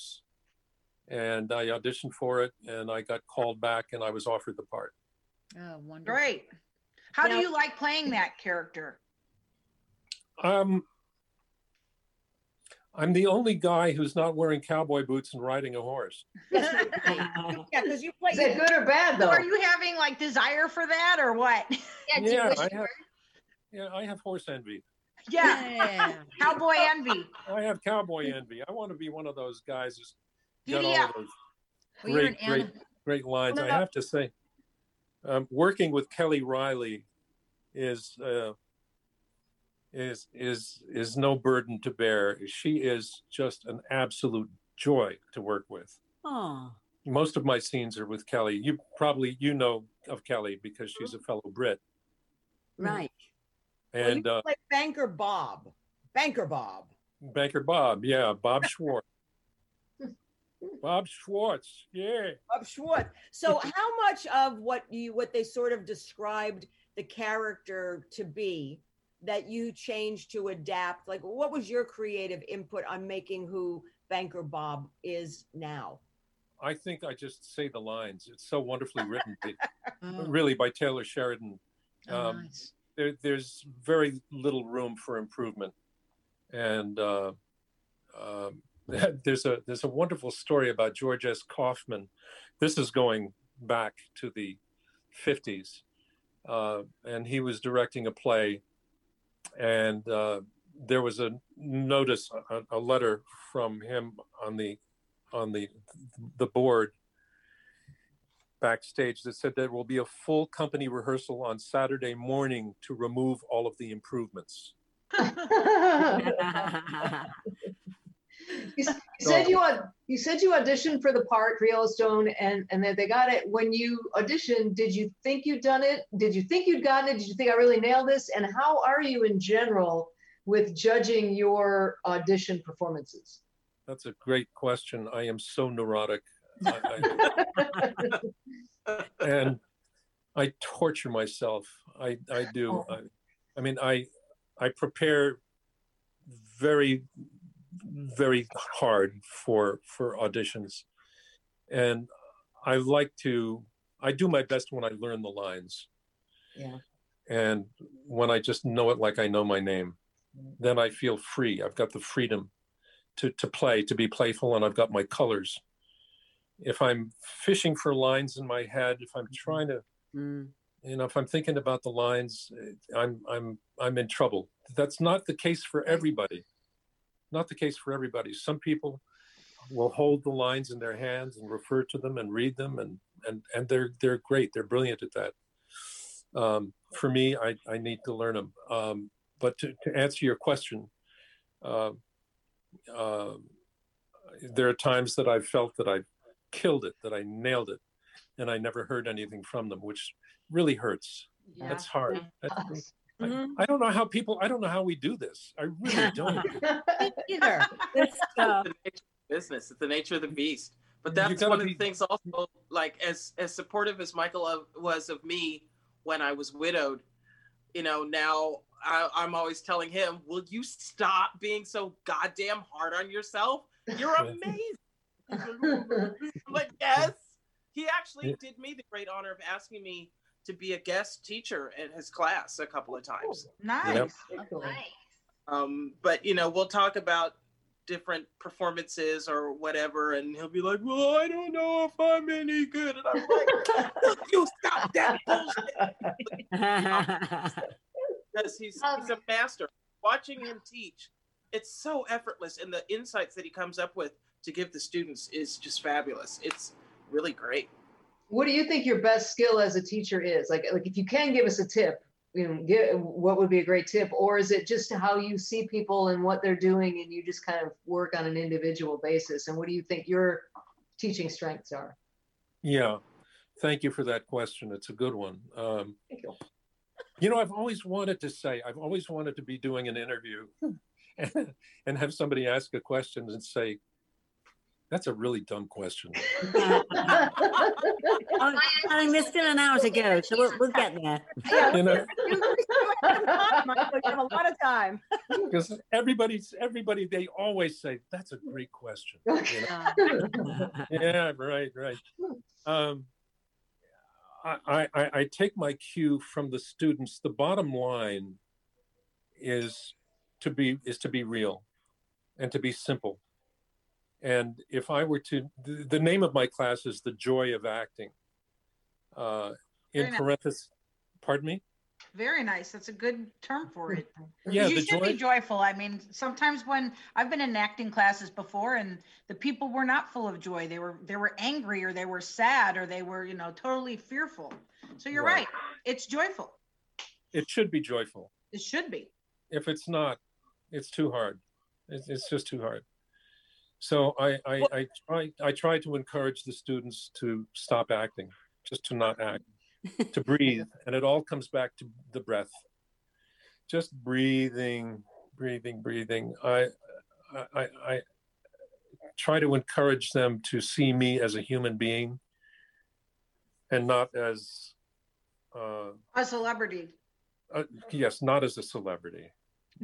And I auditioned for it and I got called back and I was offered the part. Oh, wonderful. Great. How do you like playing that character? Um, I'm the only guy who's not wearing cowboy boots and riding a horse. Yeah, because you play. Is that good or bad though? Are you having like desire for that or what? Yeah, Yeah, I have- Yeah, I have horse envy. Yeah. Yeah. Cowboy envy. I have cowboy envy. I want to be one of those guys who's got Giddy all of those Well, great, an great, great lines. No, I no. have to say, um, working with Kelly Reilly is uh, is is is no burden to bear. She is just an absolute joy to work with. Oh, Most of my scenes are with Kelly. You probably you know of Kelly because she's a fellow Brit, right. Well, you and uh, play Banker Bob. Banker Bob. Banker Bob, yeah, Bob Schwartz. Bob Schwartz, yeah. Bob Schwartz. So, how much of what you what they sort of described the character to be that you changed to adapt? Like, what was your creative input on making who Banker Bob is now? I think I just say the lines. It's so wonderfully written, Oh, really, by Taylor Sheridan. oh, um, nice. There, there's very little room for improvement, and uh, um, there's a there's a wonderful story about George S. Kaufman. This is going back to the 50s, uh, and he was directing a play, and uh, there was a notice, a, a letter from him on the on the the board backstage that said there will be a full company rehearsal on Saturday morning to remove all of the improvements. you, you said you aud- you said you auditioned for the part for Yellowstone and and that they got it. When you auditioned, did you think you'd done it? Did you think you'd gotten it? Did you think I really nailed this? And how are you in general with judging your audition performances? That's a great question. I am so neurotic. I, I, and I torture myself. I, I do. Oh. I, I mean, I, I prepare very, very hard for, for auditions. And I like to, I do my best when I learn the lines. Yeah. And when I just know it like I know my name, then I feel free. I've got the freedom to, to play, to be playful, and I've got my colors. If I'm fishing for lines in my head, if I'm trying to, Mm. you know, if I'm thinking about the lines, I'm I'm I'm in trouble. That's not the case for everybody. Not the case for everybody. Some people will hold the lines in their hands and refer to them and read them, and and and they're they're great. They're brilliant at that. Um, for me, I I need to learn them. Um, but to, to answer your question, uh, uh, there are times that I've felt that I killed it, that I nailed it, and I never heard anything from them, which really hurts. Yeah. That's hard. That's- I, Mhm. I don't know how people. I don't know how we do this. I really don't. Either. Good stuff. the nature of business. It's the nature of the beast. But that's that's gotta one of the things also, like as as supportive as Michael of, was of me when I was widowed, you know, now I, I'm always telling him, will you stop being so goddamn hard on yourself? You're amazing. I'm like, yes. He actually did me the great honor of asking me to be a guest teacher in his class a couple of times. Nice. Excellent. Nice. Um, but you know, we'll talk about different performances or whatever, and he'll be like, "Well, I don't know if I'm any good," and I'm like, "Look, "You stop that bullshit!" Because he's he's a master. Watching him teach, it's so effortless, and the insights that he comes up with to give the students is just fabulous. It's really great. What do you think your best skill as a teacher is? Like, like if you can give us a tip, you know, what would be a great tip? Or is it just how you see people and what they're doing and you just kind of work on an individual basis? And what do you think your teaching strengths are? Yeah, thank you for that question. It's a good one. Um, Thank you. you know, I've always wanted to say, I've always wanted to be doing an interview and, and have somebody ask a question and say, "That's a really dumb question." I, darling, there's still an hour to go, so we'll, we'll get there. You know, Michael, you have a lot of time. because everybody's everybody they always say, "That's a great question." you know? yeah, right, right. Um, I, I, I I take my cue from the students. The bottom line is to be is to be real, and to be simple. And if I were to, the, the name of my class is the joy of acting. Uh, in nice. parentheses, pardon me. Very nice. That's a good term for it. Yeah, you the should joy. be joyful. I mean, sometimes when I've been in acting classes before, and the people were not full of joy. They were they were angry, or they were sad, or they were you know totally fearful. So you're Right. right. It's joyful. It should be joyful. It should be. if it's not, it's too hard. It's, it's just too hard. So I, I, I try I try to encourage the students to stop acting, just to not act, to breathe, and it all comes back to the breath. Just breathing, breathing, breathing. I, I, I, I try to encourage them to see me as a human being, and not as, uh, A celebrity. uh, yes, not as a celebrity.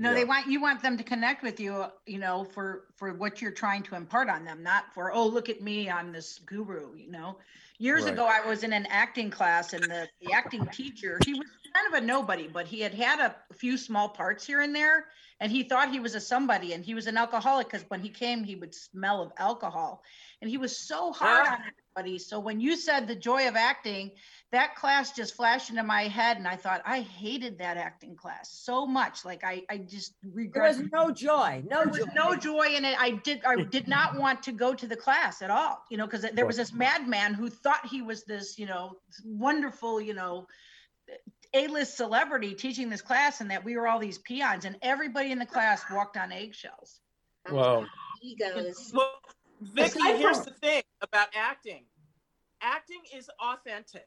No, Yeah. they want you want them to connect with you, you know, for for what you're trying to impart on them, not for oh look at me, I'm this guru, you know. Years Right. ago, I was in an acting class, and the, the acting teacher, he was kind of a nobody, but he had had a few small parts here and there, and he thought he was a somebody, and he was an alcoholic because when he came, he would smell of alcohol, and he was so hard on everybody. So when you said the joy of acting, that class just flashed into my head, and I thought I hated that acting class so much. Like I, I just regret. There was no joy, no There was joy. no joy in it. I did. I did not want to go to the class at all. You know, because there was this madman who thought he was this, you know, wonderful, you know, A-list celebrity teaching this class and that we were all these peons and everybody in the class walked on eggshells. Wow. Egos. Well, Vicki, here's the thing about acting. Acting is authentic.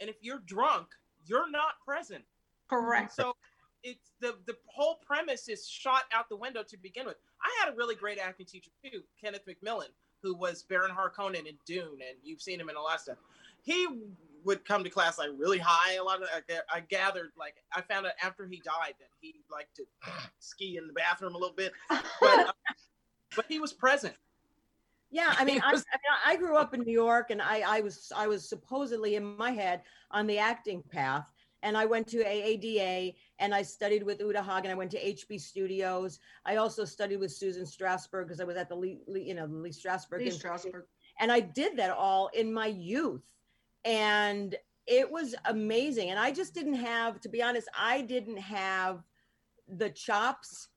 And if you're drunk, you're not present. Correct. So it's the the whole premise is shot out the window to begin with. I had a really great acting teacher too, Kenneth McMillan, who was Baron Harkonnen in Dune, and you've seen him in a lot of stuff. He would come to class like really high. A lot of I I gathered like I found out after he died that he liked to ski in the bathroom a little bit, but uh, but he was present. Yeah, I mean, I, I, mean, I grew up in New York, and I, I was I was supposedly in my head on the acting path, and I went to AADA, and I studied with Uta Hagen. I went to HB Studios. I also studied with Susan Strasberg because I was at the Lee, Lee you know Lee Strasberg Lee Strasberg. and I did that all in my youth, and it was amazing. And I just didn't have, to be honest, I didn't have the chops,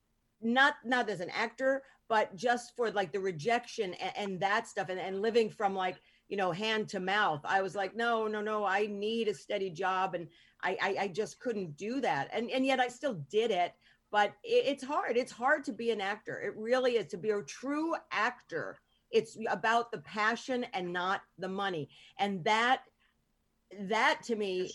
not not as an actor, but just for like the rejection and, and that stuff, and, and living from like you know hand to mouth. I was like, no, no, no, I need a steady job, and I I, I just couldn't do that, and and yet I still did it. But it, it's hard. It's hard to be an actor. It really is to be a true actor it's about the passion and not the money and that that to me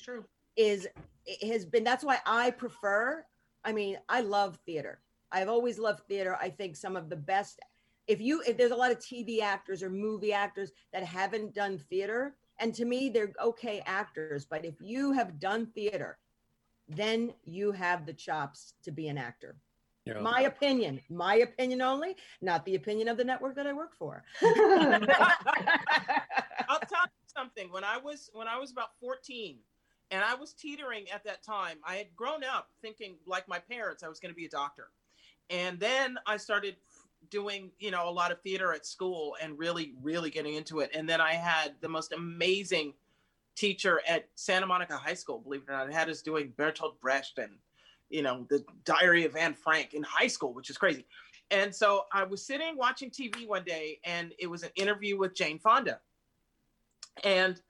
is it has been that's why i prefer i mean i love theater i've always loved theater i think some of the best if you if there's a lot of tv actors or movie actors that haven't done theater and to me they're okay actors but if you have done theater then you have the chops to be an actor Yeah. my opinion my opinion only not the opinion of the network that i work for I'll tell you something. When I was when I was about 14 and I was teetering at that time, I had grown up thinking like my parents, I was going to be a doctor. And then I started doing, you know, a lot of theater at school and really really getting into it. And then I had the most amazing teacher at Santa Monica High School, believe it or not, had us doing Bertolt Brecht and you know, the Diary of Anne Frank in high school, which is crazy. And so I was sitting watching TV one day and it was an interview with Jane Fonda. And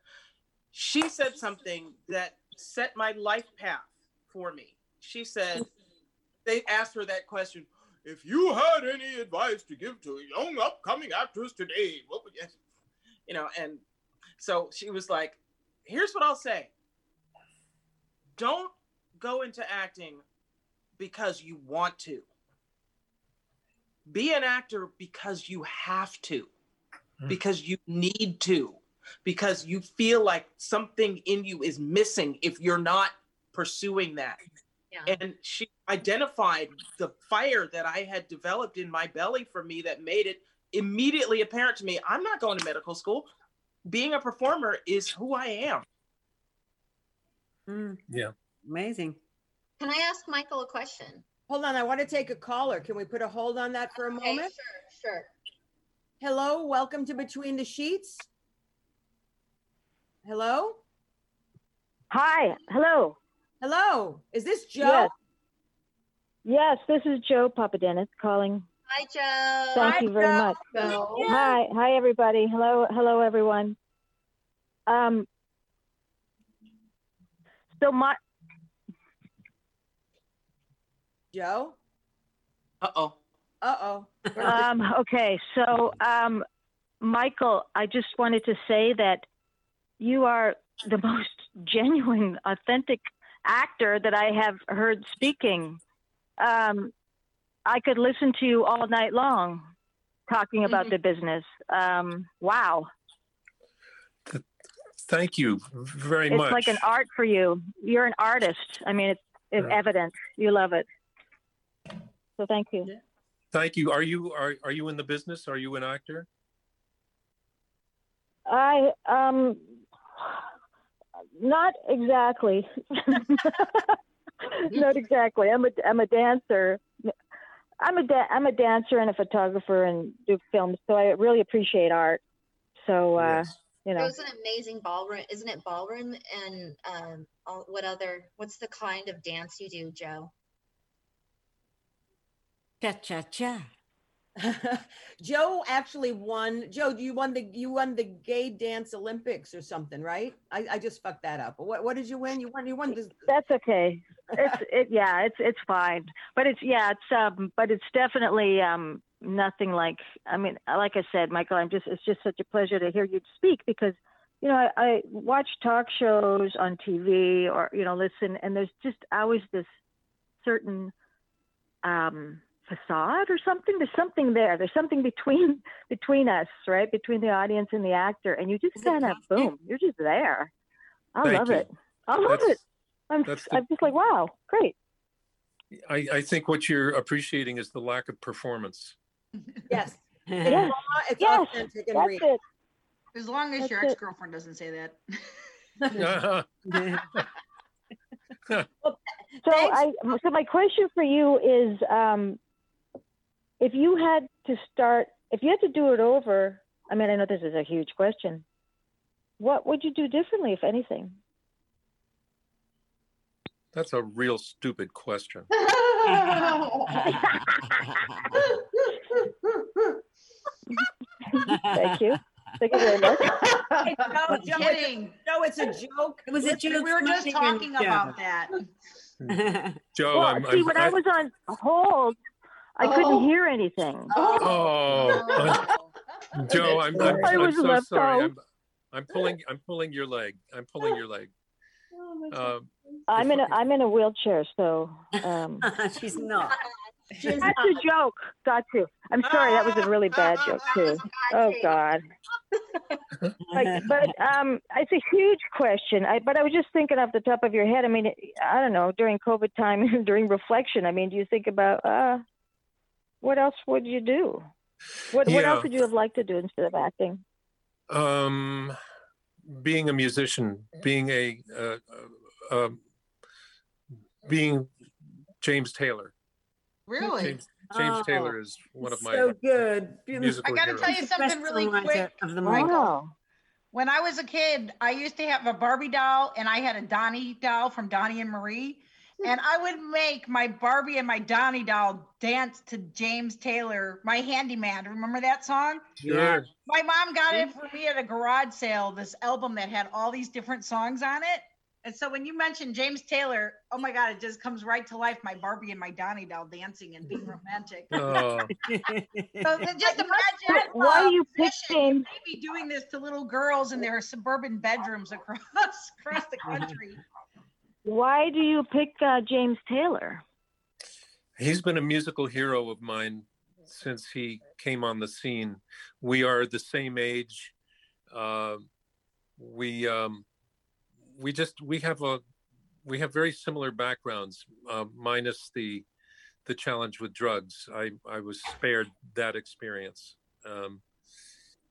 she said something that set my life path for me. She said, they asked her that question if you had any advice to give to young upcoming actors today, what would you, you know? And so she was like, here's what I'll say don't go into acting because you want to. Be an actor because you have to, Mm. because you need to, because you feel like something in you is missing if you're not pursuing that. Yeah. And she identified the fire that I had developed in my belly for me that made it immediately apparent to me I'm not going to medical school. Being a performer is who I am. Mm, Yeah. amazing. Can I ask Michael a question? hold on i want to take a caller can we put a hold on that for a Okay, moment Sure, sure. hello welcome to between the sheets hello Hi, hello. Hello is this joe Yes. Yes, this is Joe Papadenis calling. Hi, Joe. Thank Hi, you very Joe. much. Joe. Hi, hi everybody. Hello, hello everyone. Um, so my joe Uh oh. uh-oh um, okay, so um, Michael, I just wanted to say that you are the most genuine, authentic actor that I have heard speaking. Um, I could listen to you all night long talking about Mhm. the business. Um, wow, Thank you very it's much. It's like an art for you. You're an artist. I mean, it's, it's Yeah. evident. You love it. So thank you. Thank you. Are you are are you in the business? Are you an actor? I um not exactly. not exactly. I'm a I'm a dancer. I'm a da- I'm a dancer and a photographer and do films. So I really appreciate art. So uh, Yes. you know, There's an amazing ballroom, isn't it? Ballroom and um, all, what other? What's the kind of dance you do, Joe? Cha cha cha. Joe actually won. Joe, you won the you won the gay dance Olympics or something, right? I, I just fucked that up. What what did you win? You won you won this That's okay. It's it yeah, it's it's fine. But it's yeah, it's um but it's definitely um nothing like I mean, like I said, Michael, I'm just it's just such a pleasure to hear you speak because you know, I, I watch talk shows on TV or, you know, listen and there's just always this certain um facade or something. There's something there. There's something between between us, right? Between the audience and the actor. And you just Is it kind of boom, you're just there. I Thank love you. it. I love That's- it. I'm the- I'm just like, wow, great. I, I think what you're appreciating is the lack of performance. yes. Yeah. It's Yes, authentic and That's real. it. As long as That's your ex-girlfriend doesn't say that. So Thanks. I so my question for you is um if you had to start if you had to do it over, I mean I know this is a huge question. What would you do differently if anything? That's a real stupid question. Thank you. Thank you very much. Hey, Joe, Joe, it's a, Kidding. Joe, it's a joke. It was a joke. We were just talking about that. Joe, well, I'm, see, I'm when I, was on hold, I couldn't Oh. hear anything. oh, Joe, I'm, I'm, I I'm so sorry. I'm, I'm pulling, I'm pulling your leg. I'm pulling your leg. Um, I'm in a I'm in a wheelchair, so um, She's not. She's that's a joke. Got to. I'm sorry, that was a really bad joke too. Oh God. Like, but um, it's a huge question. I, but I was just thinking off the top of your head. I mean, I don't know. During COVID time, during reflection, I mean, do you think about uh, what else would you do? What What else would you have liked to do instead of acting? um, being a musician, being a, uh, uh, um, being James Taylor. Really? James, James Oh, Taylor is one of my so good. musical I gotta tell you something really quick. of the Michael. Wow. When I was a kid, I used to have a Barbie doll and I had a Donnie doll from Donnie and Marie. And I would make my Barbie and my Donnie doll dance to James Taylor, my handyman. Remember that song? Sure. My mom got it for me at a garage sale, this album that had all these different songs on it. And so when you mentioned James Taylor, oh my God, it just comes right to life. My Barbie and my Donnie doll dancing and being romantic. Oh, So just imagine Why are you pick maybe doing this to little girls in their suburban bedrooms across across the country. Why do you pick uh, James Taylor? he's been a musical hero of mine since he came on the scene. We are the same age. Uh, we um, we just we have a we have very similar backgrounds, uh, minus the the challenge with drugs. I I was spared that experience, um,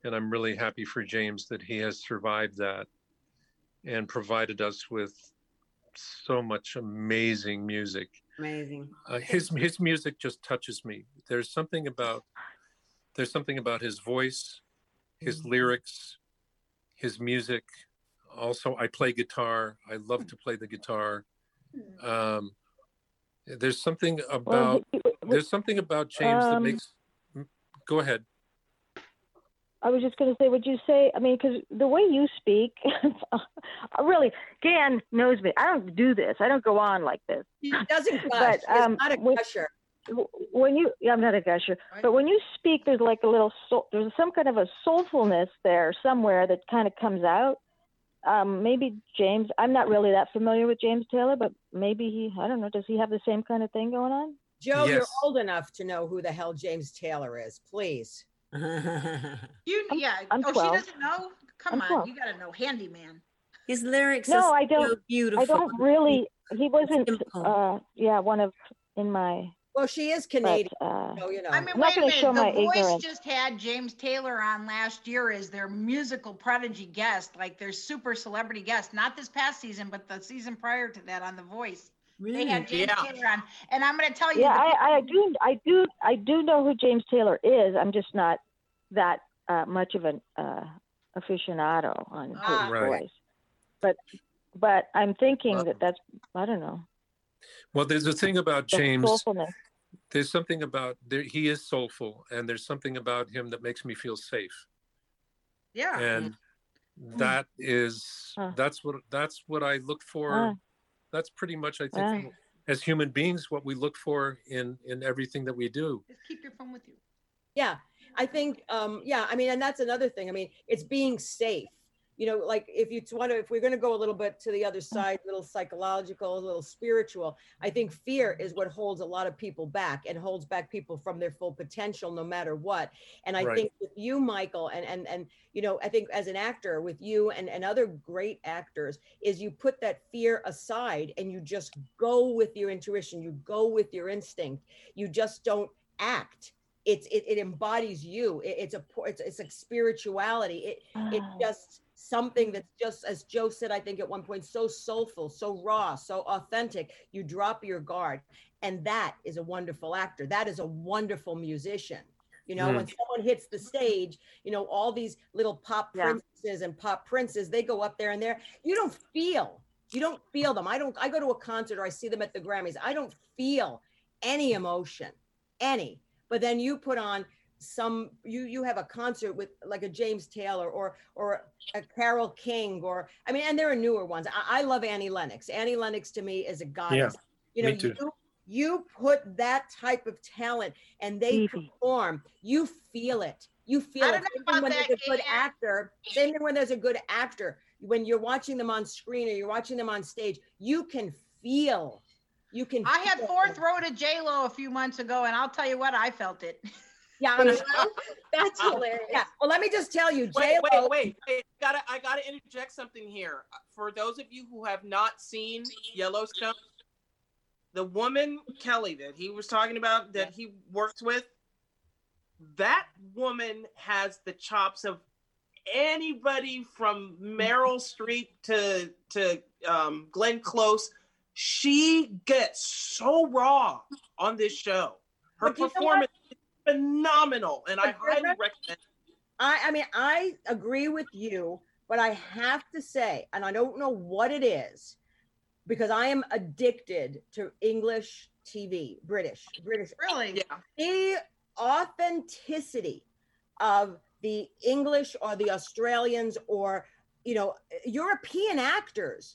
and I'm really happy for James that he has survived that and provided us with so much amazing music Amazing. uh, his his music just touches me. There's something about there's something about his voice, his lyrics, his music. Also, I play guitar. I love to play the guitar. Um, there's something Well, about he- there's something about James that Um, makes. Go ahead. I was just going to say, would you say, I mean, because the way you speak, really, Dan knows me. I don't do this. I don't go on like this. He doesn't gush. But, He's um, not a gusher. W- When you, yeah, I'm not a gusher, but when you speak, there's like a little, soul, there's some kind of a soulfulness there somewhere that kind of comes out. Um, maybe James, I'm not really that familiar with James Taylor, but maybe he, I don't know, does he have the same kind of thing going on? Joe, you're old enough to know who the hell James Taylor is. Please. You, I'm- yeah. I'm oh, 12. she doesn't know. Come I'm on, 12. you gotta know, handyman. His lyrics No, are I don't- so beautiful. I don't really, he wasn't, uh, yeah, one of, in my, Well, she is but, Canadian, uh, so you know. I mean, I'm not wait a gonna show minute. The my Voice ignorance. just had James Taylor on last year as their musical prodigy guest, like their super celebrity guest. Not this past season, but the season prior to that on The Voice. They had James Yeah. Taylor on, and I'm gonna tell you. yeah, the I, I do, I do, I do know who James Taylor is. I'm just not that uh, much of an uh, aficionado on his Ah. Right. voice. But, but I'm thinking Uh, that that's, I don't know, Well, there's a thing about the James. soulfulness. there's something about there he is soulful and there's something about him that makes me feel safe Yeah. and that is Huh. that's what that's what i look for Huh. That's pretty much i think Right. as human beings what we look for in in everything that we do Just keep your phone with you. Yeah, I think, um, yeah, I mean, and that's another thing. I mean, it's being safe. You know, like if you want to, if we're going to go a little bit to the other side, a little psychological, a little spiritual, I think fear is what holds a lot of people back and holds back people from their full potential, no matter what. And I Right. think with you, Michael, and and and you know, I think as an actor, with you and and other great actors, is you put that fear aside and you just go with your intuition, you go with your instinct, you just don't act it's it, it embodies you it, it's a po- it's, it's like spirituality it it's Ah. just something that's just as joe said i think at one point so soulful so raw so authentic you drop your guard. And that is a wonderful actor. That is a wonderful musician. You know when mm. someone hits the stage you know all these little pop Yeah. princesses and pop princes they go up there and they're you don't feel you don't feel them. I don't i go to a concert or i see them at the grammys. I don't feel any emotion any. But then you put on some you you have a concert with like a James Taylor or or a Carole King or I mean and there are newer ones. I, I love Annie Lennox. Annie Lennox to me is a goddess. you know, me too. you you put that type of talent and they Phoebe. perform, you feel it. You feel it. don't Same when there's a good Kate. actor, same thing when there's a good actor. When you're watching them on screen or you're watching them on stage, you can feel. You can I had fourth row to J Lo a few months ago, and I'll tell you what, I felt it. Yeah, That's Oh. hilarious. Yeah. Well, let me just tell you, Wait, J wait, Lo. wait, wait. Gotta, I gotta interject something here. For those of you who have not seen Yellowstone, the woman Kelly that he was talking about that he works with, that woman has the chops of anybody from Meryl Streep to to um, Glenn Close. She gets so raw on this show. Her But you know what? performance is phenomenal, and I But you're highly right. recommend. I, I mean, I agree with you, but I have to say, and I don't know what it is, because I am addicted to English TV, British, British. Really? Yeah. The authenticity of the English or the Australians or, you know, European actors.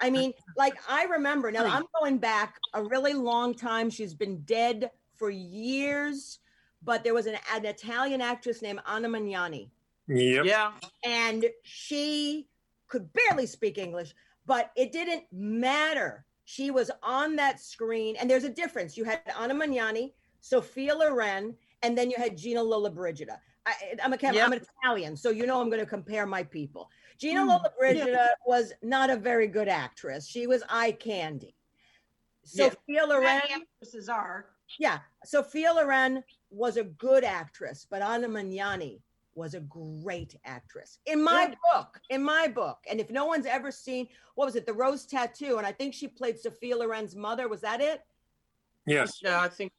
I mean, like I remember now, I'm going back a really long time. She's been dead for years, but there was an, an Italian actress named Anna Magnani yep Yeah. and she could barely speak English, but it didn't matter. She was on that screen, and there's a difference. You had Anna Magnani, Sophia Loren, and then you had Gina Lollobrigida. I, I'm, a, Yep. I'm an Italian, so you know I'm going to compare my people. Gina hmm. Lollobrigida was not a very good actress. She was eye candy. Yeah. Sophia Loren, Many actresses are. Yeah, Sophia Loren was a good actress, but Anna Magnani was a great actress in my Yeah. book. In my book, and if no one's ever seen, what was it, The Rose Tattoo? And I think she played Sophia Loren's mother. Was that it? yes Yeah, I think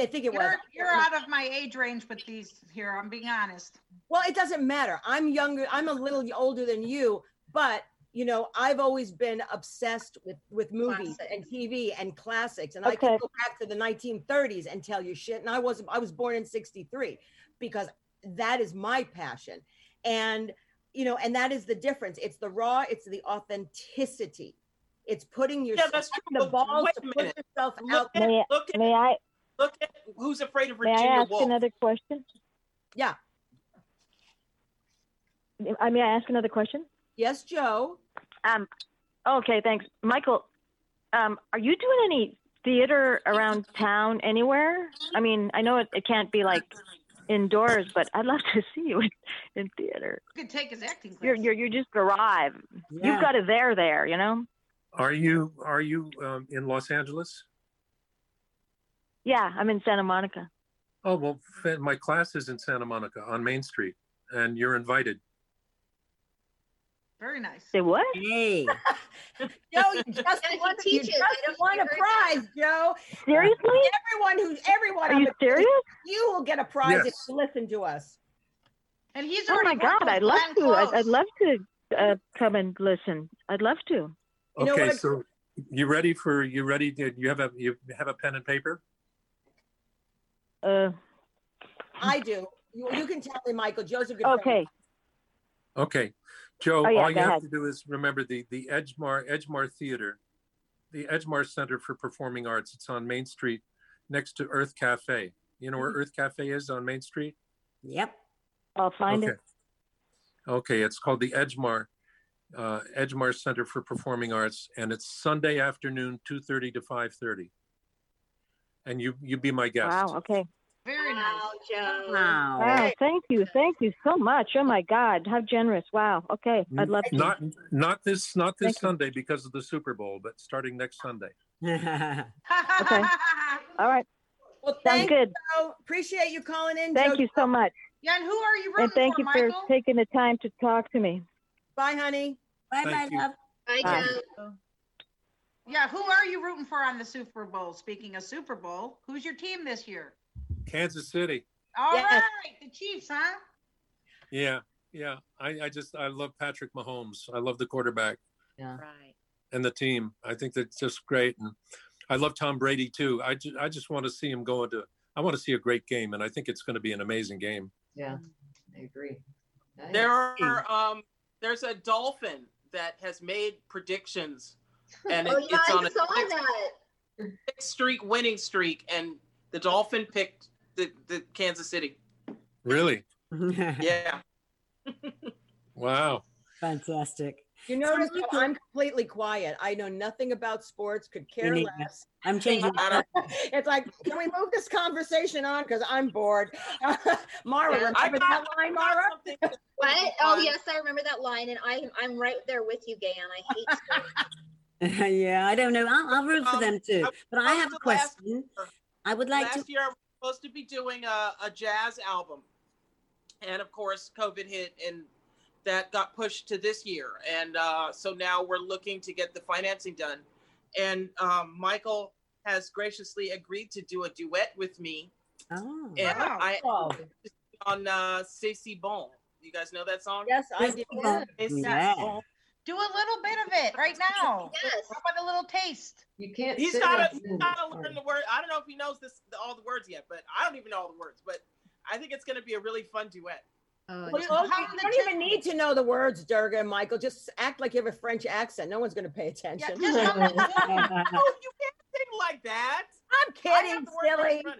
I think it was. You're, you're out of my age range with these here. I'm being honest. Well, it doesn't matter. I'm younger. I'm a little older than you, but you know, I've always been obsessed with with movies Classic. and TV and classics, and I can go back to the 1930s and tell you shit. And I was I was born in '63 because that is my passion, and you know, and that is the difference. It's the raw. It's the authenticity. It's putting yourself that's true, the but balls wait to put yourself look out. at May, look at may I look at who's afraid of Virginia may I ask Woolf. another question? Yeah. I may I ask another question? Yes, Joe. Um, okay, thanks, Michael. Um, are you doing any theater around town anywhere? I mean, I know it, it can't be like indoors, but I'd love to see you in, in theater. You could take his acting class. You're you're you just arrive. Yeah. You've got it there, there. You know. are you are you um, in los angeles Yeah, I'm in Santa Monica. oh well my class is in santa monica on main street and you're invited Very nice. Say what? Hey, Joe, you just And he won, you teaches. just I don't won a hear prize, Joe. Seriously? Everyone who, everyone, Are you the- serious? You will get a prize if you listen to us. And he's Oh my God! I'd love Glenn to. I'd, Close. I'd love to uh, come and listen. I'd love to. You okay so you ready for you ready to you have a you have a pen and paper Uh, I do. You, you can tell me, Michael. Joe's a good friend. okay. Joe, Oh, yeah, all you go have to do is remember the, the Edgemar, Edgemar Theater, the Edgemar Center for Performing Arts. It's on Main Street next to Earth Cafe. You know where Mm-hmm. Earth Cafe is on Main Street? Yep. I'll find okay. it. Okay, it's called the Edgemar, uh, Edgemar Center for Performing Arts, and it's Sunday afternoon, two thirty to five thirty. And you, you be my guest. Wow. Okay. Very nice. Wow, Joe. Wow. Wow. Thank you. Thank you so much. Oh my God. How generous. Wow. Okay. I'd love to. Not, not this, not this Thank you. Sunday because of the Super Bowl, but starting next Sunday. Okay. All right. Well, Sounds thank you. Joe. Appreciate you calling in. Thank Joe. you so much. Yeah, and who are you rooting And thank for, you for Michael? taking the time to talk to me. Bye, honey. bye bye, you. love. Bye, Bye. Joe. Yeah, who are you rooting for on the Super Bowl? Speaking of Super Bowl, who's your team this year? Kansas City. All right, Yes. the Chiefs, huh? Yeah, yeah. I, I just I love Patrick Mahomes. I love the quarterback Yeah, Right. and the team. I think that's just great, and I love Tom Brady too. I just I just want to see him go into. I want to see a great game, and I think it's going to be an amazing game. Yeah, I agree. Nice. There are um there's a dolphin that has made predictions and it, Oh, yeah, it's on I a saw six, that. six streak winning streak and the dolphin picked the, the Kansas City. Really? Yeah. Wow. Fantastic. You notice Michael- how I'm completely quiet. I know nothing about sports, could care neither. less. I'm changing. It's like, can we move this conversation on? Because I'm bored. Mara, Yeah, I remember got- that line, I Mara? What? Oh, yes, I remember that line, and I, I'm right there with you, Gayan. I hate yeah, I don't know. I'll, I'll root for Um, them too. But I have a the last- question. I would like Last to. year I was supposed to be doing a, a jazz album. And of course COVID hit and that got pushed to this year. And uh, so now we're looking to get the financing done. And um, Michael has graciously agreed to do a duet with me Oh. and Wow. I Oh, on uh C'est Bon. You guys know that song? yes, I Yes, did. well, C'est Si Yeah. Bon. Do a little bit of it right now. Yes. How about a little taste? You can't. He's sit gotta, he's to him. learn the word. I don't know if he knows this all the words yet, but I don't even know all the words. But I think it's gonna be a really fun duet. Oh, Well, it's- you you don't two- even need to know the words, Durga and Michael. Just act like you have a French accent. No one's going to pay Yeah, attention. just hum the Oh, you can't sing like that. I'm kidding, the right silly.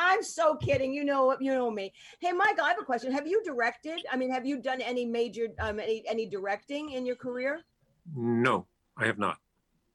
Front of me. I'm so kidding. You know, you know me. Hey, Michael, I have a question. Have you directed? I mean, have you done any major, um, any, any directing in your career? No, I have not.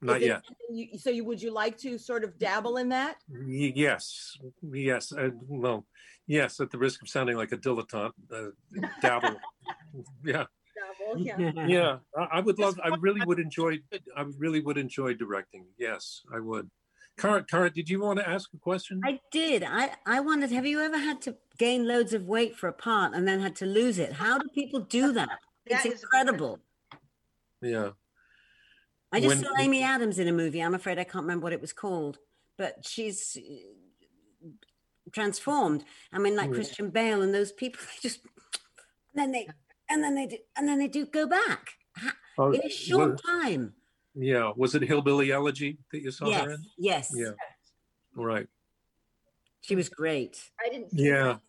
Not yet. You, so, you would you like to sort of dabble in that? Y- Yes, yes. Uh, well, yes. At the risk of sounding like a dilettante, uh, dabble. yeah, Double, yeah. yeah. I, I would love. I really would enjoy. I really would enjoy directing. Yes, I would. Cara, Cara, did you want to ask a question? I did. I, I wondered, have you ever had to gain loads of weight for a part and then had to lose it? How do people do that? It's That is a good incredible. yeah. I just When- saw Amy Adams in a movie. I'm afraid I can't remember what it was called, but she's uh, transformed. I mean, like Yeah. Christian Bale and those people. They just and then they and then they do and then they do go back Oh, in a short was- time. Yeah. Was it Hillbilly Elegy that you saw her Yes, in? yes, Yeah. Right. she was great. I didn't see Yeah. that.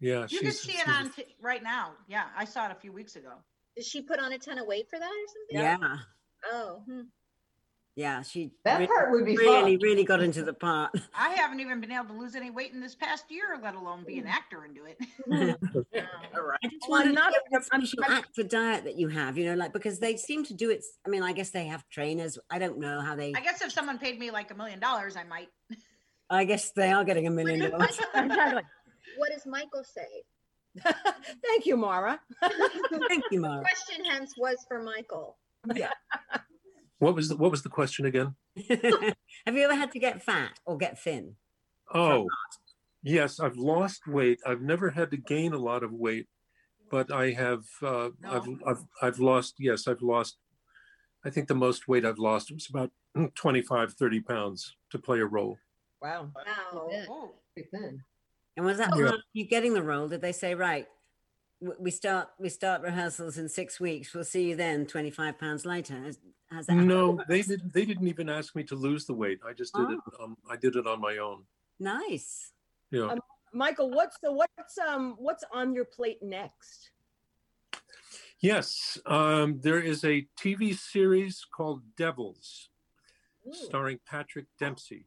Yeah. You can she's- see it she's- on t- right now. Yeah, I saw it a few weeks ago. Did she put on a ton of weight for that or something? Yeah, yeah, Oh, hmm. She That re- part would be really, fun. really got into the part. I haven't even been able to lose any weight in this past year, let alone be an mm. actor and do it. Um, All right. I just Well, I'm not- to know the I'm- special I'm- actor diet that you have, you know, like because they seem to do it. I mean, I guess they have trainers. I don't know how they. I guess if someone paid me like a million dollars, I might. I guess they are getting a million dollars. What does Michael say? Thank you, Mara. Thank you, Mara. Question hence was for Michael. What was the, what was the question again? have you ever had to get fat or get thin? Oh, yes, I've lost weight. I've never had to gain a lot of weight, but I have. Uh, I've, I've I've lost. Yes, I've lost. I think the most weight I've lost was about 25, 30 pounds to play a role. Wow. Wow. Yeah. Oh, thin. And was that Yeah. hard? You getting the role? Did they say right? We start we start rehearsals in six weeks. We'll see you then. Twenty five pounds later. Has, has? No, they didn't. They didn't even ask me to lose the weight. I just did it. Oh. Um, I did it on my own. Nice. Yeah. Um, Michael, what's the what's um what's on your plate next? Yes, um, there is a TV series called Devils, Ooh. starring Patrick Dempsey,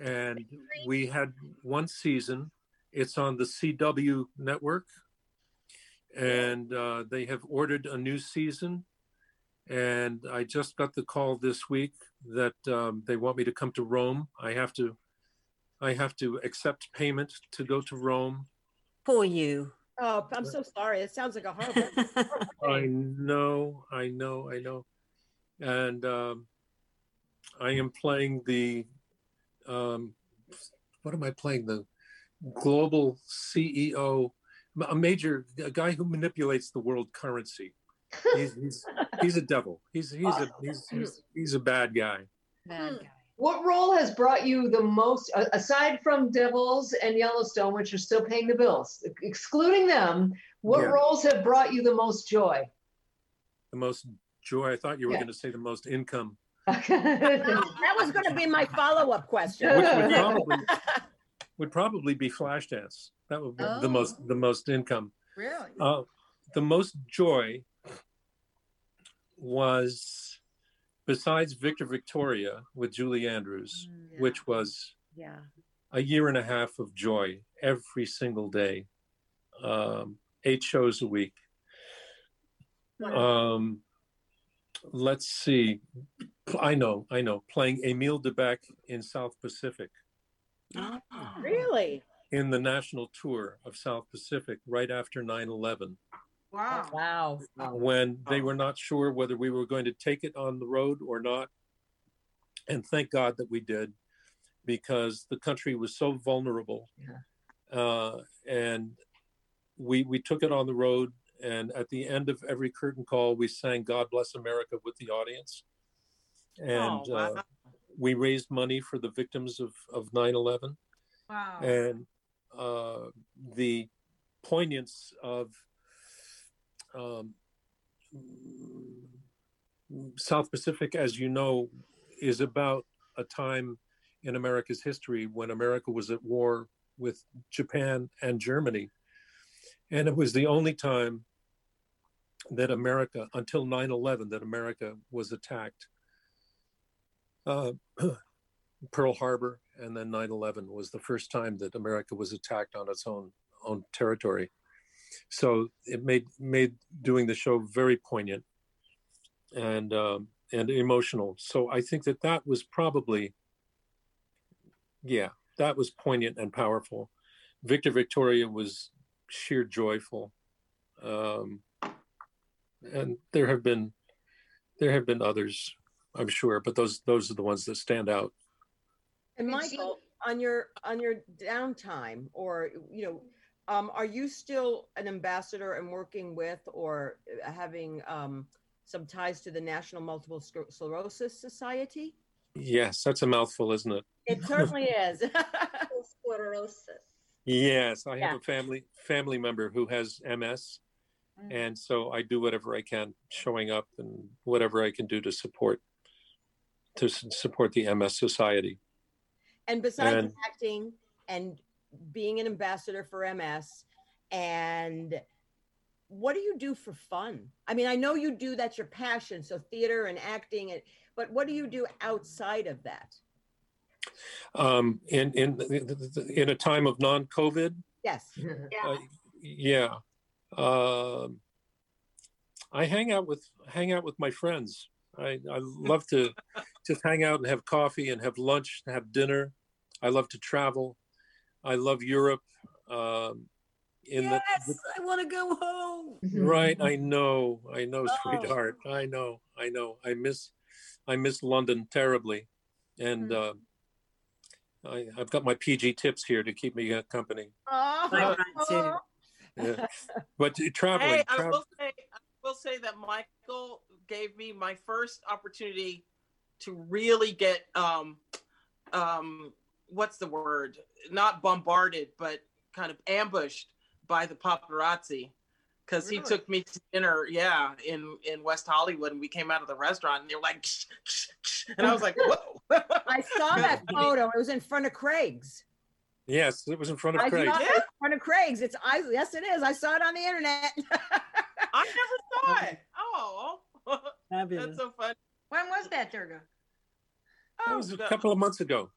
and we had one season. It's on the CW network, and uh, they have ordered a new season. And I just got the call this week that um, they want me to come to Rome. I have to, I have to accept payment to go to Rome. For you. Oh, I'm so sorry. It sounds like a horrible. horrible I know, I know, I know. And um, I am playing the, um, what am I playing? The global CEO, a major, a guy who manipulates the world currency. He's, he's, he's a devil. He's, he's, a, he's, he's, he's a bad guy. Bad guy. What role has brought you the most, aside from Devils and Yellowstone, which are still paying the bills, excluding them, what Yeah. roles have brought you the most joy? The most joy. I thought you were Yeah. going to say the most income, That was going to be my follow-up question. which would probably, would probably be Flashdance. That would be the Oh. most, the most income. Really? Uh, the most joy was besides Victor Victoria with Julie Andrews, Mm, yeah. which was Yeah. a year and a half of joy every single day, um, eight shows a week. Um, let's see. I know, I know. Playing Emile de Becque in South Pacific Really? in the national tour of South Pacific right after 9 11. Wow. Wow. when they were not sure whether we were going to take it on the road or not. And thank God that we did, because the country was so vulnerable. Uh, and we we took it on the road. And at the end of every curtain call, we sang "God Bless America" with the audience, and Oh, wow. uh, we raised money for the victims of of 9/11 Wow. and uh, the poignance of um, South Pacific, as you know, is about a time in America's history when America was at war with Japan and Germany. And it was the only time that America, until 9 11, that America was attacked. Uh, Pearl Harbor and then 9/11 was the first time that America was attacked on its own own territory. So it made made doing the show very poignant and um, and emotional. So I think that that was probably yeah, that was poignant and powerful. Victor Victoria was sheer joyful. Um, and there have been there have been others, I'm sure, but those those are the ones that stand out. And Michael, on your on your downtime, or you know, um, are you still an ambassador and working with, or uh, having um, some ties to the National Multiple Sclerosis Society? Yes, that's a mouthful, isn't it? It certainly is. Sclerosis. Yes, I have Yeah. a family family member who has MS, and so I do whatever I can, showing up and whatever I can do to support to support the MS Society. and besides And- acting and being an ambassador for MS, and what do you do for fun? I mean, I know you do that's your passion, so theater and acting, and but what do you do outside of that? Um, in in in a time of non-COVID, Yes. Yeah. uh, yeah, um, I hang out with hang out with my friends. I, I love to just hang out and have coffee and have lunch, and have dinner. I love to travel. I love Europe. Um, in yes, the, I want to go home. Right, I know, I know, Oh. sweetheart. I know, I know. I miss, I miss London terribly, and uh, I, I've got my PG tips here to keep me uh, company. Oh, Right, right, too. Yeah. but uh, traveling, Hey, I will say, I will say that Michael gave me my first opportunity to really get um, um, what's the word? Not bombarded, but kind of ambushed by the paparazzi. Because he took me to dinner, yeah, in in West Hollywood, and we came out of the restaurant, and they were like, and I was like, "Whoa!" I saw that photo. It was in front of Craig's. Yes, it was in front of I Craig. Yeah. in front of Craig's. It's I yes, it is. I saw it on the internet. I never saw it. Oh, Fabulous. that's so fun. When was that, Durga? That Oh, was a oh, couple of months ago.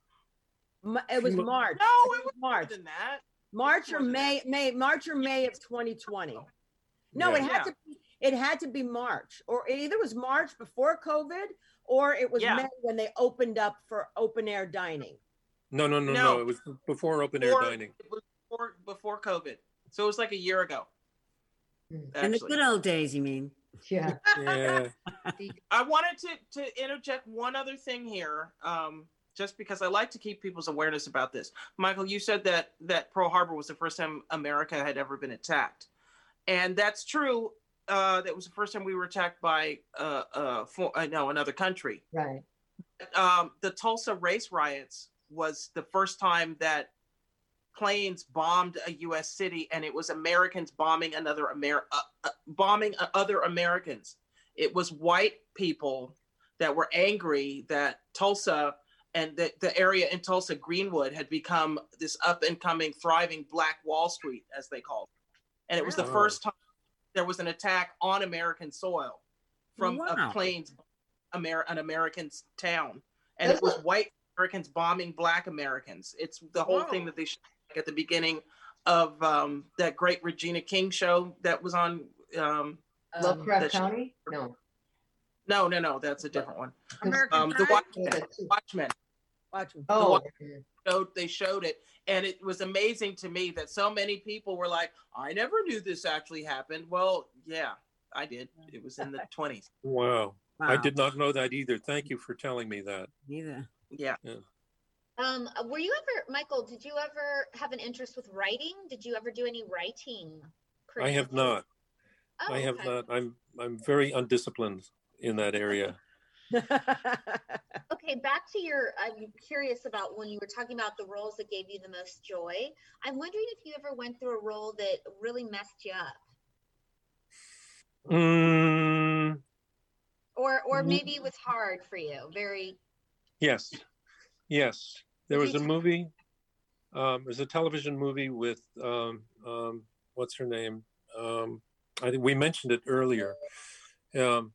Ma- it was March. No, It it was was more March. than that. March or May, May, March or May of 2020. No, Yeah. it had Yeah. to be, it had to be March, or it either was March before COVID, or it was Yeah. May when they opened up for open air dining. No, no, no, no. No. It was before open air dining. It was before, before COVID. So it was like a year ago. Hmm. In the good old days, you mean? Yeah. Yeah. I wanted to, to interject one other thing here, um, just because I like to keep people's awareness about this. Michael, you said that that Pearl Harbor was the first time America had ever been attacked, and that's true. Uh, that was the first time we were attacked by uh, uh, for, uh, no another country. Right. Um, the Tulsa race riots was the first time that planes bombed a U.S. city, and it was Americans bombing another Amer- uh, uh, bombing uh, other Americans. It was white people that were angry that Tulsa and the, the area in Tulsa, Greenwood, had become this up and coming, thriving Black Wall Street, as they called it. And it was the first time there was an attack on American soil from Wow. a planes, Amer- an American town. And it was white Americans bombing Black Americans. It's the whole thing that they showed at the beginning of um, that great Regina King show that was on. Um, Lovecraft that she- Country? No. no, no, no, that's a different one. American Um, the Pie? Watch- Yeah, that's- Watchmen. Watch 'em. Oh, showed they showed it and it was amazing to me that so many people were like i never knew this actually happened well yeah i did it was in the 20s Wow. I did not know that either. Thank you for telling me that. Neither. yeah Um, were you ever, Michael? Did you ever have an interest with writing? Did you ever do any writing? I have not. Oh, I have okay. not. I'm I'm very undisciplined in that area. Okay, back to your. I'm curious about when you were talking about the roles that gave you the most joy. I'm wondering if you ever went through a role that really messed you up, Mm, or or Mm. maybe it was hard for you. Very. yes, yes. There was a movie. Um, there's a television movie with um, um, what's her name? Um, I think we mentioned it earlier. Um,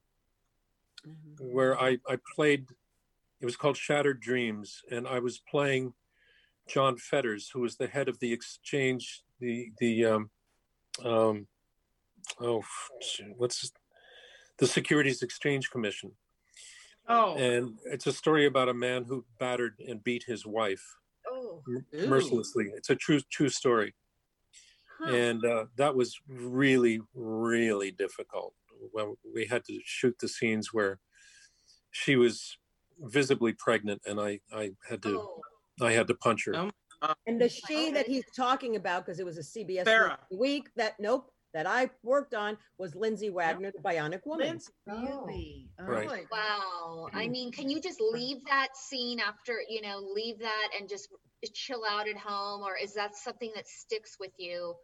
Mhm. where I, I played it was called Shattered Dreams, and I was playing John Fedders, who was the head of the exchange, the the um, um, oh, what's the Securities Exchange Commission, oh and it's a story about a man who battered and beat his wife Oh. m- mercilessly. It's a true true story, Huh. and uh, that was really really difficult. When we had to shoot the scenes where she was visibly pregnant, and I I had to Oh. I had to punch her. Oh. and the she that he's talking about, because it was a CBS Farrah. week that nope that I worked on was Lindsay Wagner, the Bionic Woman. Lindsay. Oh. Really? Oh, Right. Wow. I mm-hmm. mean, can you just leave that scene after, you know, leave that and just chill out at home? Or is that something that sticks with you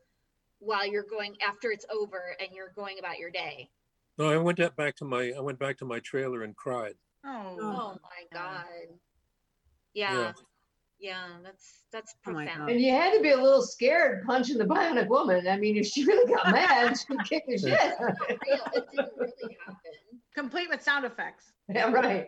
while you're going after it's over and you're going about your day? No, I went back to my I went back to my trailer and cried. Oh, Oh my God. Yeah. Yeah, that's that's Oh profound. God. And you had to be a little scared punching the bionic woman. I mean, if she really got mad, she'd kick the shit. out of you. Real, it didn't really happen. Complete with sound effects. yeah, right.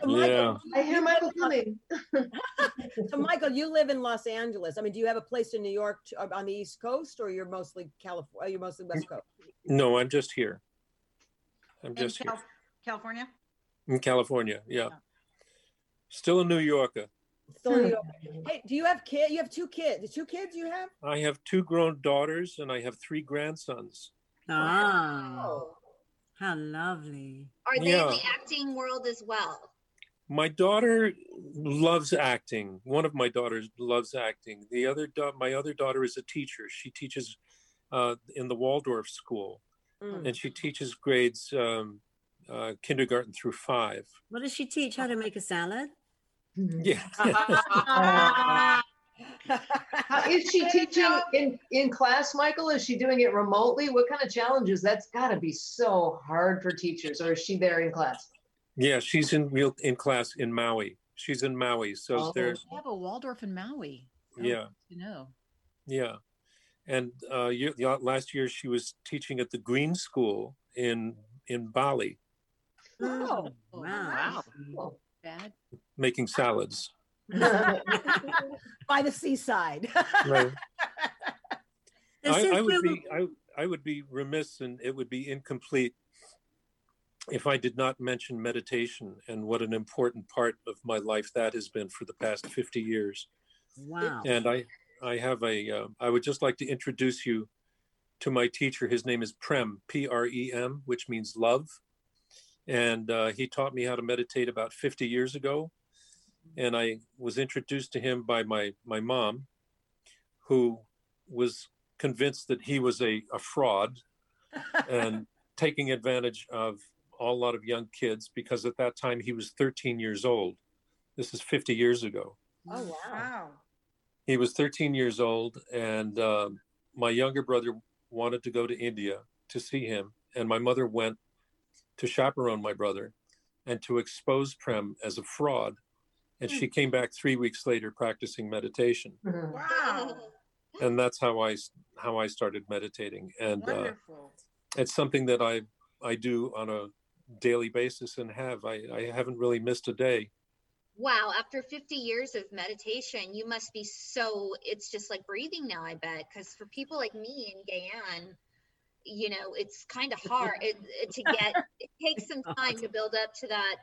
So Michael, Yeah. I hear Michael coming. so Michael, you live in Los Angeles. I mean, do you have a place in New York t- uh, on the East Coast, or you're mostly California? You're mostly West Coast. No, I'm just here. I'm In just here Cal- California? in California. Yeah, still a New Yorker. Still in New York. Hey, do you have kid? You have two kids. The two kids you have? I have two grown daughters and I have three grandsons. Ah, Oh. how lovely. Are they in Yeah. the acting world as well? My daughter loves acting. One of my daughters loves acting. The other, da- my other daughter is a teacher. She teaches uh, in the Waldorf school, Mm. and she teaches grades um, uh, kindergarten through five. What does she teach? How to make a salad? Yeah. is she teaching in, in class, Michael? Is she doing it remotely? What kind of challenges? That's got to be so hard for teachers. Or is she there in class? yeah, she's in real in class in Maui. She's in Maui, so Oh. they're They have a Waldorf in Maui. Yeah. You know. Yeah. And uh, year, last year she was teaching at the Green School in in Bali, Oh, Oh, wow. Bad. making salads. by the seaside. Right. I, I would be I, I would be remiss and it would be incomplete if I did not mention meditation and what an important part of my life that has been for the past 50 years. Wow. And I I have a uh, I would just like to introduce you to my teacher. His name is Prem P R E M, which means love, and uh, he taught me how to meditate about 50 years ago. And I was introduced to him by my my mom, who was convinced that he was a, a fraud and taking advantage of a lot of young kids because at that time he was 13 years old. This is 50 years ago. oh wow. He was 13 years old, and um, my younger brother wanted to go to India to see him, and my mother went to chaperone my brother and to expose Prem as a fraud. And she came back three weeks later practicing meditation, Wow. and that's how I how I started meditating. And uh, it's something that I I do on a daily basis and have I, I haven't really missed a day. Wow, after 50 years of meditation, you must be so, it's just like breathing now, I bet. Because for people like me in Guyana, you know, it's kind of hard it, it- to get, it takes some time to build up to that.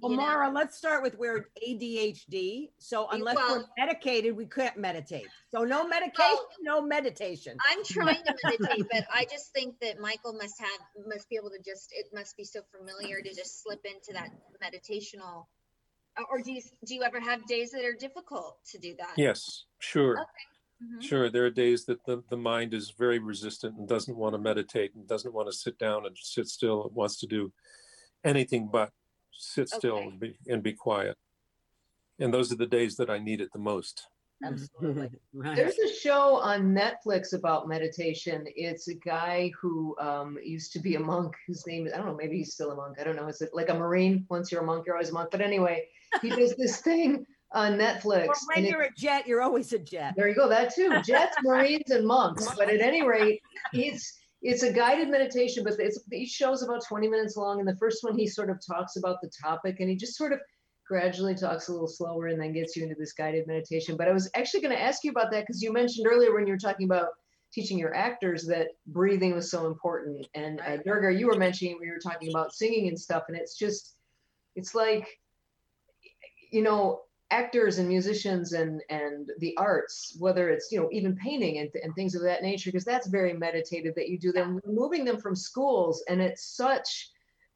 Well, know. Mara, let's start with we're ADHD. So unless we're medicated, we can't meditate. So no medication, Well- no meditation. I'm trying to meditate, but I just think that Michael must have, must be able to just, it must be so familiar to just slip into that meditational. Or- Or do you, do you ever have days that are difficult to do that? Yes, sure. Mhm. Sure, there are days that the, the mind is very resistant and doesn't want to meditate and doesn't want to sit down and sit still. It wants to do anything but sit still Okay. and, be, and be quiet. And those are the days that I need it the most. Absolutely. right. There's a show on Netflix about meditation. It's a guy who um, used to be a monk. His name is I don't know. Maybe he's still a monk. I don't know. Is it like a marine? Once you're a monk, you're always a monk. But anyway, he does this thing on Netflix. Or when you're a jet, you're always a jet. there you go. That too. Jets, Marines, and monks. But at any rate, it's it's a guided meditation, but it's each show's about 20 minutes long. And the first one, he sort of talks about the topic, and he just sort of gradually talks a little slower, and then gets you into this guided meditation. But I was actually going to ask you about that because you mentioned earlier when you were talking about teaching your actors that breathing was so important. And uh, Durga, you were mentioning we were talking about singing and stuff, and it's just, it's like, you know, actors and musicians and and the arts whether it's you know even painting and, and things of that nature because that's very meditative that you do them removing them from schools and it's such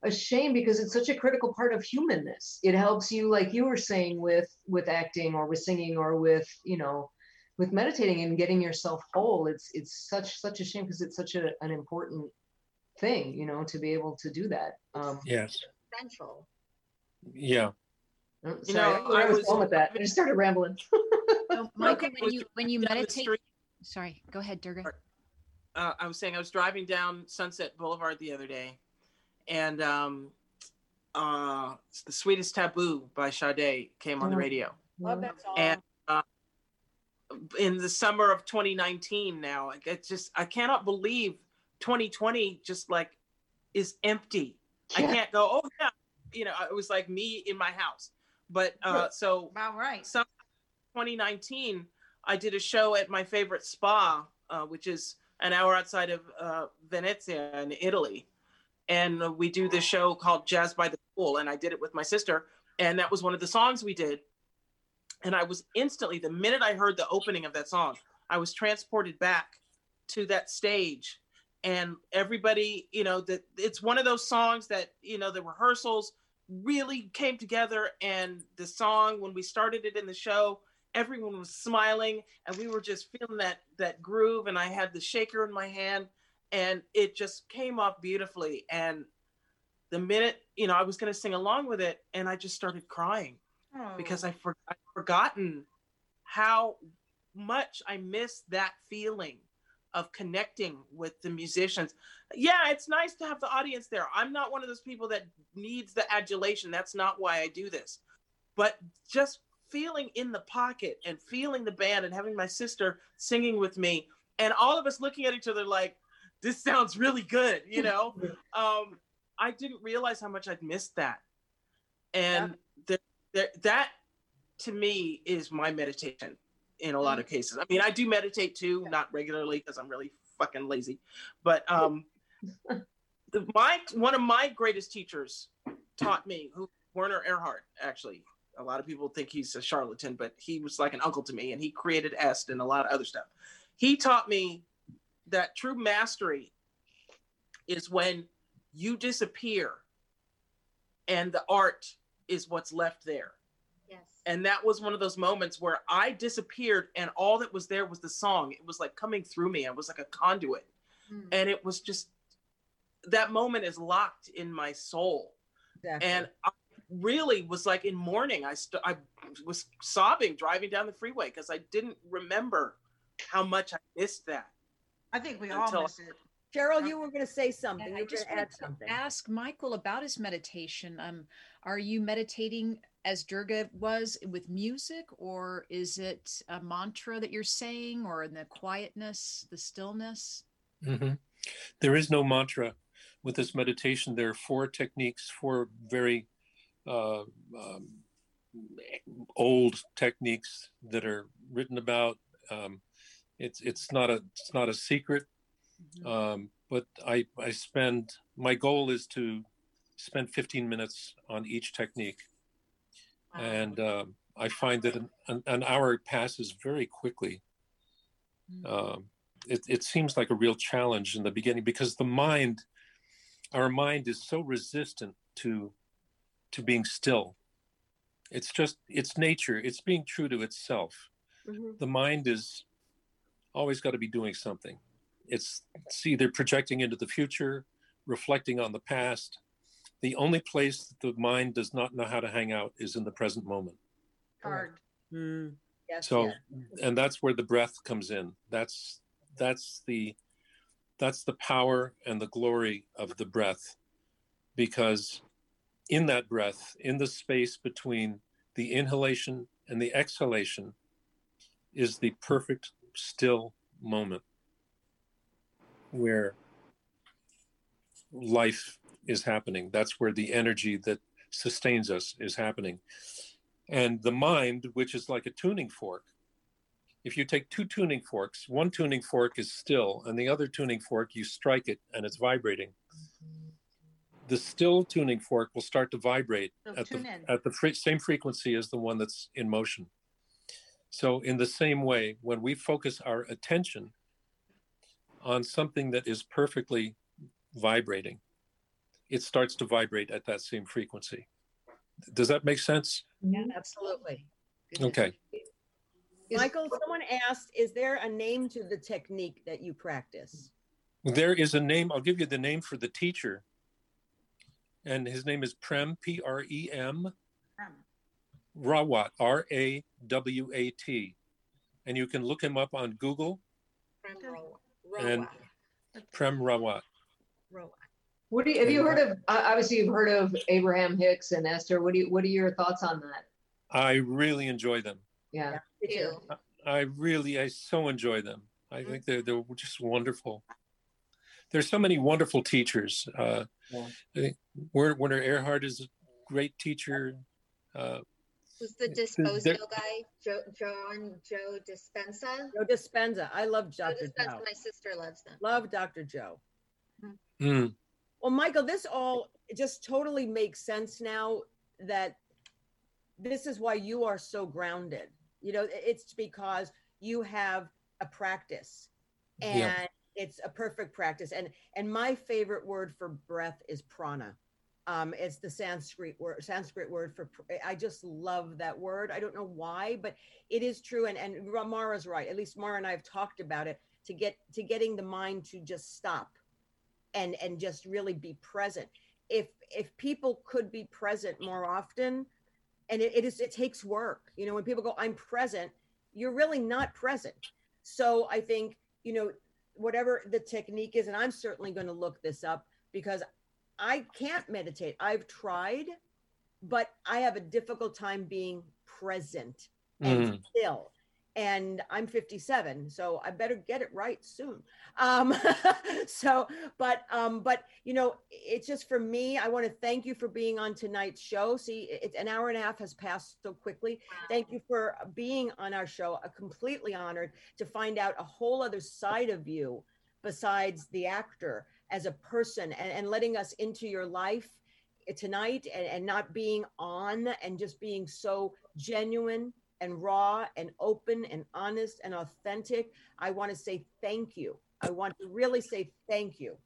a shame because it's such a critical part of humanness it helps you like you were saying with with acting or with singing or with you know with meditating and getting yourself whole it's it's such such a shame because it's such a, an important thing you know to be able to do that um Yes. Essential. Yeah. Oh, You know, I, I was was- going with that i just started rambling So, Michael, when you when you meditate, street- sorry, go ahead, Durga. uh, I was saying I was driving down Sunset Boulevard the other day, and um, uh, "The Sweetest Taboo" by Sade came on the Oh. radio. Love that song. And uh, in the summer of 2019, now it's just I cannot believe 2020 just like is empty. I can't go. Oh yeah, you know, it was like me in my house. But uh, so About right. some 2019 i did a show at my favorite spa uh, which is an hour outside of uh, venezia in italy. And we do this show called jazz by the pool and i did it with my sister and that was one of the songs we did. And i was instantly the minute i heard the opening of that song i was transported back to that stage. And everybody you know that it's one of those songs that you know the rehearsals really came together and the song when we started it in the show everyone was smiling and we were just feeling that that groove and i had the shaker in my hand and it just came off beautifully. And the minute you know i was going to sing along with it and i just started crying because oh. I for, I'd forgotten how much I miss that feeling of connecting with the musicians. Yeah, it's nice to have the audience there. I'm not one of those people that needs the adulation. That's not why I do this. But just feeling in the pocket and feeling the band and having my sister singing with me and all of us looking at each other like this sounds really good you know um i didn't realize how much i'd missed that and the, the, that to me is my meditation in a lot of cases. I mean i do meditate too not regularly because i'm really fucking lazy but um the, my one of my greatest teachers taught me who werner erhard actually. A lot of people think he's a charlatan but he was like an uncle to me and he created est and a lot of other stuff. He taught me that true mastery is when you disappear and the art is what's left there. And that was one of those moments where i disappeared and all that was there was the song it was like coming through me i was like a conduit Mm. and it was just that moment is locked in my soul Exactly. and I really was like in mourning. I st- I was sobbing driving down the freeway because I didn't remember how much I missed that. I think we all Until- miss it. Cheryl, you were going to say something. And You I just going to add to something. ask Michael about his meditation. Um, are you meditating as Durga was with music, or is it a mantra that you're saying, or in the quietness, the stillness? Mhm. There is no mantra with this meditation. There are four techniques, four very uh, um, old techniques that are written about. Um, it's it's not a it's not a secret, um, but I I spend my goal is to spend 15 minutes on each technique, and um, I find that an, an, hour passes very quickly. Um, it, it seems like a real challenge in the beginning because the mind, our mind is so resistant to to being still. It's just it's nature. It's being true to itself. Mhm. The mind is always got to be doing something. It's, it's either projecting into the future, reflecting on the past. The only place that the mind does not know how to hang out is in the present moment. Hard. Mm. Yes, so yes. and that's where the breath comes in that's that's the that's the power and the glory of the breath because in that breath in the space between the inhalation and the exhalation is the perfect still moment where life is happening that's where the energy that sustains us is happening and the mind, which is like a tuning fork, if you take two tuning forks, one tuning fork is still, and the other tuning fork, you strike it and it's vibrating. The still tuning fork will start to vibrate So at the, tune in. at the same frequency as the one that's in motion. So, in the same way, when we focus our attention on something that is perfectly vibrating, it starts to vibrate at that same frequency. Does that make sense? Yeah, absolutely. Okay. Is- Michael, someone asked, is there a name to the technique that you practice? There is a name, I'll give you the name for the teacher. And his name is Prem, P R E M, Rawat, R A W A T. And you can look him up on Google, Prem Ro- and Prem Rawat. Roa. What do you, have you heard of? Uh, obviously, you've heard of Abraham Hicks and Esther. What do you, What are your thoughts on that? I really enjoy them. Yeah. Me too. Ew. I really, I so enjoy them. I think they're, they're just wonderful. There's so many wonderful teachers. Uh, Yeah. I think Werner Werner Erhard is a great teacher. Uh, Who's the there- Disposio guy? Joe, John, Joe Dispenza? Joe Dispenza. I love Joe Dr. Dispenza, Joe. my sister loves them. Love Dr. Joe. mm, Well, Michael, this all just totally makes sense now that this is why you are so grounded. You know, it's because you have a practice and Yeah. it's a perfect practice. And and my favorite word for breath is prana. Um, it's the Sanskrit word, Sanskrit word for. pr- I just love that word. I don't know why, but it is true. And and Mara's right. At least Mara and I have talked about it to get to getting the mind to just stop and and just really be present if if people could be present more often and it, it is it takes work you know when people go i'm present you're really not present so i think you know whatever the technique is and i'm certainly going to look this up because i can't meditate i've tried but i have a difficult time being present and Mhm. still. And I'm 57, so I better get it right soon. Um, so, but, um, but you know, it's just for me. I want to thank you for being on tonight's show. See, it's an hour and a half has passed so quickly. Thank you for being on our show. I'm completely honored to find out a whole other side of you besides the actor as a person and, and letting us into your life tonight and, and not being on and just being so genuine and raw and open and honest and authentic. I want to say thank you. I want to really say thank you.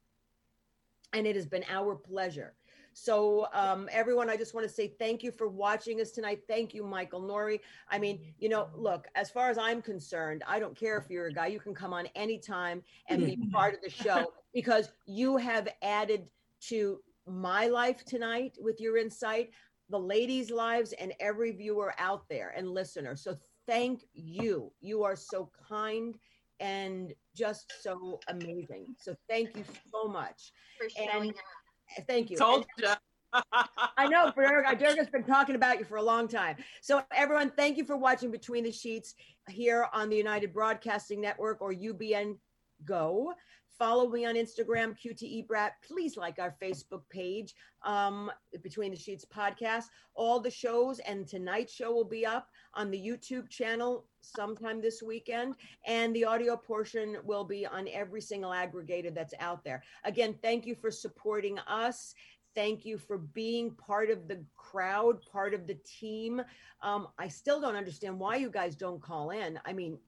And it has been our pleasure. So, um, everyone, I just want to say thank you for watching us tonight. Thank you, Michael Nouri. I mean, you know, look, as far as I'm concerned, I don't care if you're a guy, you can come on anytime and be part of the show because you have added to my life tonight with your insight, the ladies' lives, and every viewer out there and listener. So, thank you. You are so kind and just so amazing. So, thank you so much. For showing And- up. Thank you. Told And- ya. I know, Durga. Durga's been talking about you for a long time. So, everyone, thank you for watching Between the Sheets here on the United Broadcasting Network or UBN Go. Follow me on Instagram, QTE Brat. Please like our Facebook page, um, Between the Sheets podcast. All the shows and tonight's show will be up on the YouTube channel sometime this weekend, and the audio portion will be on every single aggregator that's out there. Again, thank you for supporting us thank you for being part of the crowd, part of the team. Um, I still don't understand why you guys don't call in. I mean,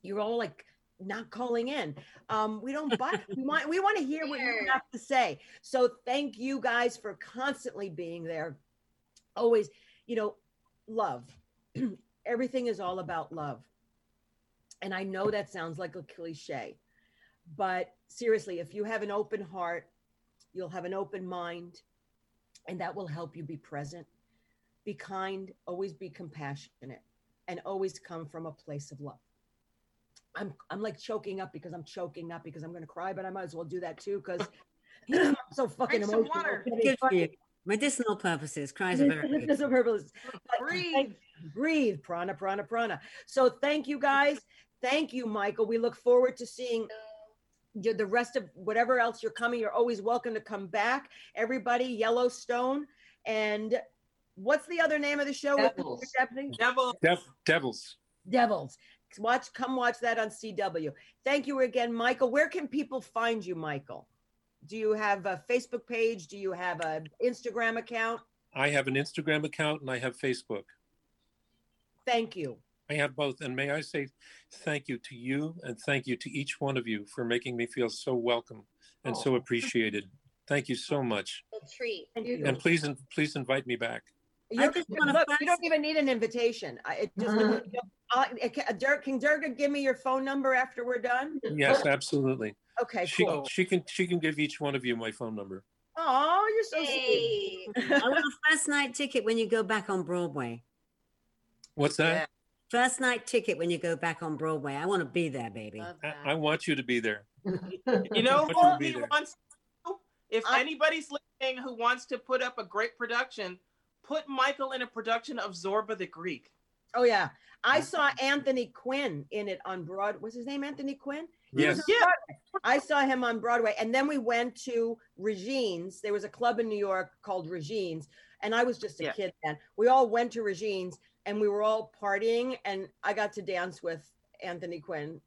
you're all like not calling in. Um, we don't buy. we want we want to hear what you have to say. So thank you guys for constantly being there. Always, you know, love. Everything is all about love. And I know that sounds like a cliche, but seriously, if you have an open heart, you'll have an open mind, and that will help you be present, be kind, always be compassionate, and always come from a place of love. I'm I'm like choking up because I'm choking up because I'm gonna cry, but I might as well do that too because I'm so fucking Drink some emotional. water. Good for you. Medicinal purposes. Cries are very. Medicinal purposes. Breathe. thank- breathe, prana, prana, prana. So thank you guys. Thank you, Michael. We look forward to seeing the rest of whatever else you're coming. You're always welcome to come back. Everybody, Yellowstone. And what's the other name of the show? with Devils. Peter Stephanie? Devil. Dev- devils. Devils. Watch, come watch that on CW. Thank you again, Michael. Where can people find you, Michael? Do you have a Facebook page? Do you have an Instagram account? I have an Instagram account and I have Facebook. Thank you. I have both. And may I say thank you to you and thank you to each one of you for making me feel so welcome and so Oh. appreciated. Thank you so much. A treat. Thank you. And please, please invite me back. You, just wanna look, you don't even need an invitation. I, it just, Uh-huh. uh, can, Dirk, can Durga give me your phone number after we're done? Yes, absolutely. Okay, She, cool. she can, she can give each one of you my phone number. Oh, you're so sweet. I want a first night ticket when you go back on Broadway. What's that? First night ticket when you go back on Broadway. I want to be there, baby. I. I want you to be there. You know who will there? wants to? If I- anybody's listening who wants to put up a great production, put Michael in a production of Zorba the Greek. Oh yeah, I saw Anthony Quinn in it on Broad. What's his name? Anthony Quinn. He Yes. on Broadway. I saw him on Broadway, and then we went to Regine's. There was a club in New York called Regine's, and I was just a Yeah. kid then. We all went to Regine's, and we were all partying, and I got to dance with Anthony Quinn.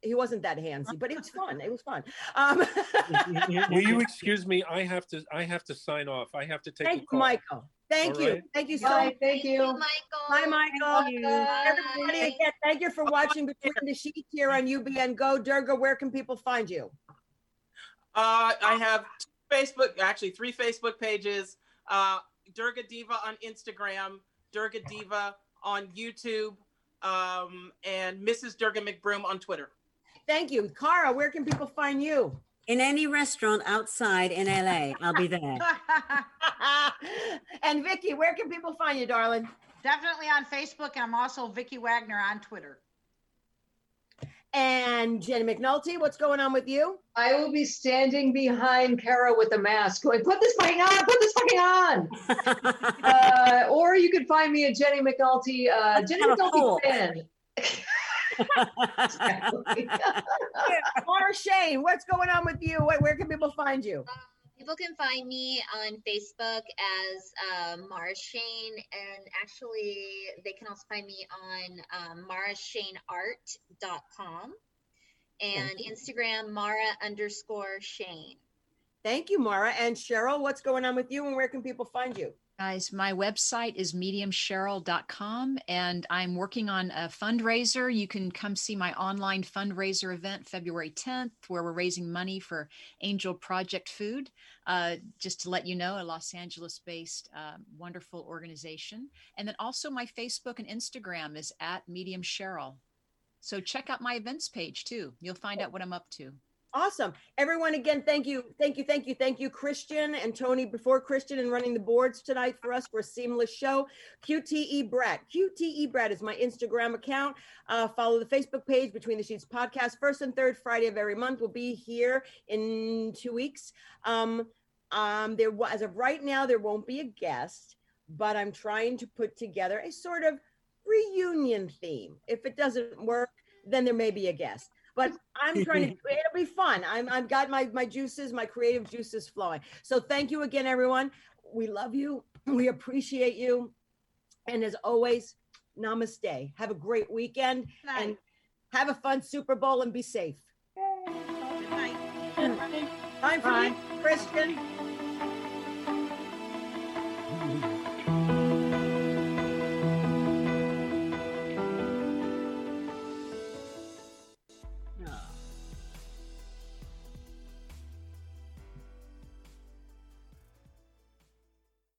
He wasn't that handsy, but it was fun. It was fun. Um, Will you excuse me? I have to, I have to sign off. I have to take a Thank you, call. Michael. Thank All you. right. Thank you so Bye. much. Thank you. Michael. Bye, Michael. Bye. Everybody, again, thank you for watching Between the Sheets here on UBN Go. Durga, where can people find you? Uh, I have two Facebook, actually three Facebook pages. Uh, Durga Diva on Instagram, Durga Diva on YouTube, um, and Mrs. Durga McBroom on Twitter. Thank you. Cara, where can people find you? In any restaurant outside in LA, I'll be there. and Vicki, where can people find you, darling? Definitely on Facebook. And I'm also Vicki Wagner on Twitter. And Jenny McNulty, what's going on with you? I will be standing behind Kara with a mask going, put this fucking on, put this fucking on. Uh, or you can find me at Jenny McNulty. Uh, Jenny McNulty fork. fan. Mara Shane, what's going on with you? Where, where can people find you? People can find me on Facebook as um, Mara Shane, and actually, they can also find me on um, marashaneart.com and Instagram Mara underscore Shane. Thank you, Mara. And Cheryl, what's going on with you and where can people find you? Guys, my website is mediumcheryl.com and I'm working on a fundraiser. You can come see my online fundraiser event February 10th, where we're raising money for Angel Project Food. Uh, just to let you know, a Los Angeles based uh, wonderful organization. And then also my Facebook and Instagram is at Medium Cheryl. So check out my events page too. You'll find out what I'm up to. Awesome. Everyone, again, thank you. Thank you. Thank you. Thank you, Christian and Tony, before Christian and running the boards tonight for us for a seamless show. QTE Brad. QTE Brad is my Instagram account. Uh, follow the Facebook page, Between the Sheets podcast. First and third Friday of every month. We'll be here in two weeks. Um, um, there as of right now, there won't be a guest, but I'm trying to put together a sort of reunion theme. If it doesn't work, then there may be a guest but I'm trying to. It'll be fun. I'm. I've got my my juices, my creative juices flowing. So thank you again, everyone. We love you. We appreciate you, and as always, namaste. Have a great weekend and have a fun Super Bowl and be safe. Time for Bye. you, Christian.